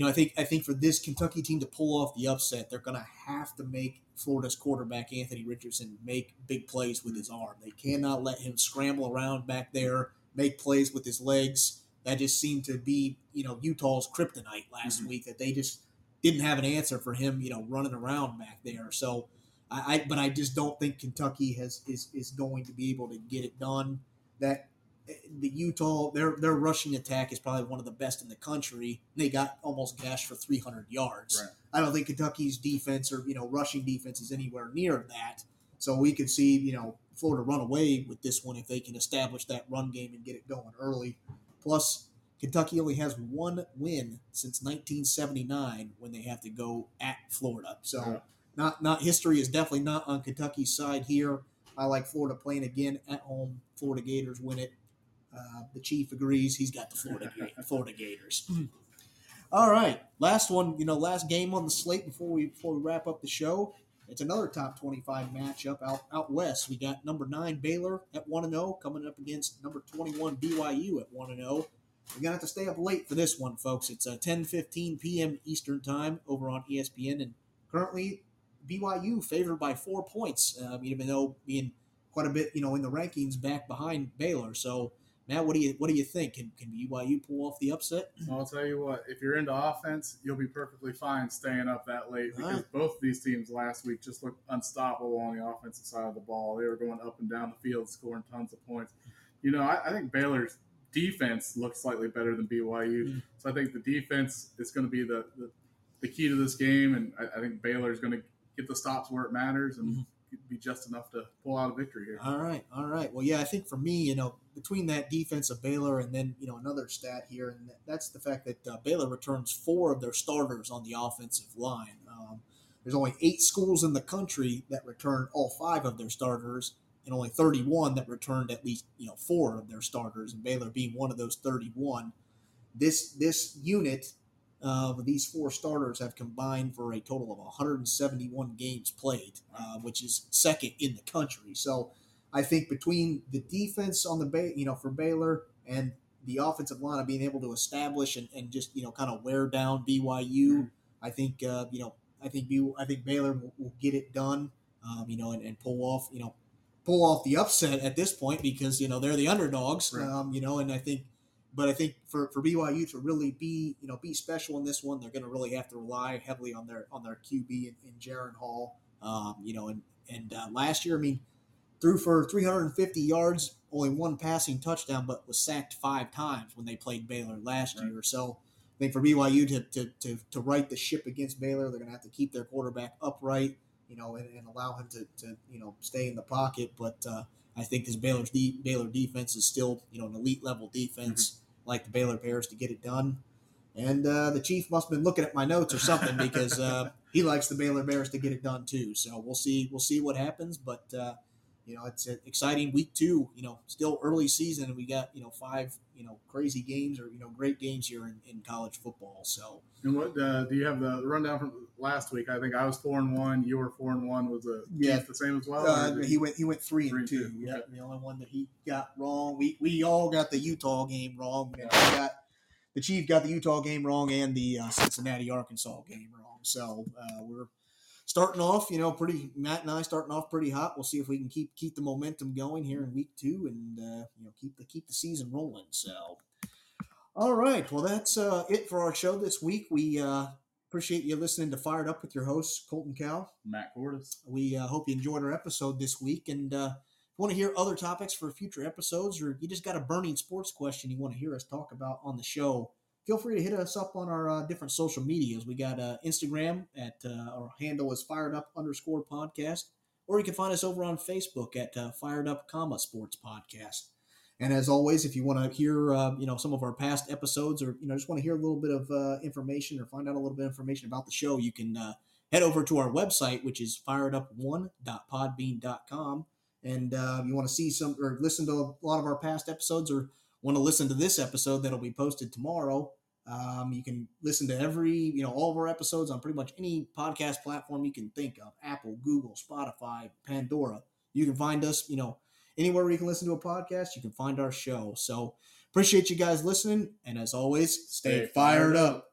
you know, I think I think for this Kentucky team to pull off the upset, they're going to have to make Florida's quarterback Anthony Richardson make big plays with his arm. They cannot let him scramble around back there, make plays with his legs. That just seemed to be, you know, Utah's kryptonite last Mhm. week. That they just didn't have an answer for him, you know, running around back there. So, I, I but I just don't think Kentucky has is is going to be able to get it done. That the Utah their their rushing attack is probably one of the best in the country. They got almost gashed for 300 yards. Right. I don't think Kentucky's defense or you know rushing defense is anywhere near that. So we could see you know Florida run away with this one if they can establish that run game and get it going early. Plus, Kentucky only has one win since 1979 when they have to go at Florida. So Yeah. not not history is definitely not on Kentucky's side here. I like Florida playing again at home. Florida Gators win it. Uh, the chief agrees. He's got the Florida Florida Gators. All right, last one. You know, last game on the slate before we before we wrap up the show. It's another top twenty-five matchup out out west. We got number nine Baylor at one and zero coming up against number twenty-one BYU at one and zero. We're gonna have to stay up late for this one, folks. It's uh, 10:15 p.m. Eastern time over on ESPN, and currently BYU favored by four points. Um, even though being quite a bit, you know, in the rankings back behind Baylor. So, Matt, what do you what do you think? Can, can BYU pull off the upset? I'll tell you what, if you're into offense, you'll be perfectly fine staying up that late because Alright. both of these teams last week just looked unstoppable on the offensive side of the ball. They were going up and down the field, scoring tons of points. You know, I, I think Baylor's defense looks slightly better than BYU. Mm. So I think the defense is going to be the, the, the key to this game, and I, I think Baylor is going to get the stops where it matters and Mhm. Be just enough to pull out a victory here. All right, all right. Well, yeah, I think for me, you know, between that defense of Baylor and then you know another stat here, and that's the fact that uh, Baylor returns four of their starters on the offensive line. Um, there's only eight schools in the country that return all five of their starters, and only 31 that returned at least you know four of their starters, and Baylor being one of those 31. This this unit of these four starters have combined for a total of 171 games played, uh, which is second in the country. So I think between the defense on the bay, you know, for Baylor and the offensive line of being able to establish and, and just you know kind of wear down BYU, I think uh, you know I think B, I think Baylor will, will get it done, um, you know, and, and pull off you know pull off the upset at this point because you know they're the underdogs, Right. um, you know, and I think. But I think for, for BYU to really be you know be special in this one, they're going to really have to rely heavily on their on their QB in, in Jaren Hall. Um, you know, and and uh, last year, I mean, threw for 350 yards, only one passing touchdown, but was sacked five times when they played Baylor last Right. year. So I think for BYU to, to, to, to right the ship against Baylor, they're going to have to keep their quarterback upright, you know, and, and allow him to, to, you know, stay in the pocket. But uh, I think this Baylor's de- Baylor defense is still, you know, an elite level defense like the Baylor Bears to get it done. And uh, the chief must have been looking at my notes or something because uh, he likes the Baylor Bears to get it done too. So we'll see. We'll see what happens. But uh, you know, it's an exciting week two. You know, still early season, and we got you know five you know crazy games or you know great games here in, in college football. So And what uh, do you have the rundown from last week? I think I was four and one. You were four and one. Was the Yeah. The same as well? uh, he went he went three, Three and two. two, Yeah, okay. the only one that he got wrong. We we all got the Utah game wrong. And got the Chief got the Utah game wrong and the uh, Cincinnati Arkansas game wrong. So uh, we're starting off, you know, pretty Matt and I starting off pretty hot. We'll see if we can keep keep the momentum going here in week two and uh, you know keep the keep the season rolling. So. All right. Well, that's uh, it for our show this week. We uh, appreciate you listening to Fired Up with your host, Colton Cow. Matt Cordis. We uh, hope you enjoyed our episode this week. And uh, if you want to hear other topics for future episodes, or you just got a burning sports question you want to hear us talk about on the show, feel free to hit us up on our uh, different social medias. We got uh, Instagram at uh, our handle is fired up underscore podcast, or you can find us over on Facebook at uh, fired up comma sports podcast. And as always, if you want to hear, uh, you know, some of our past episodes, or you know, just want to hear a little bit of uh, information or find out a little bit of information about the show, you can uh, head over to our website, which is firedup1.podbean.com. And you want to see some or listen to a lot of our past episodes or want to listen to this episode that'll be posted tomorrow, um, you can listen to every, you know, all of our episodes on pretty much any podcast platform you can think of Apple, Google, Spotify, Pandora. You can find us, you know, anywhere where you can listen to a podcast, you can find our show. So appreciate you guys listening. And as always, stay, Stay fired fired up. up.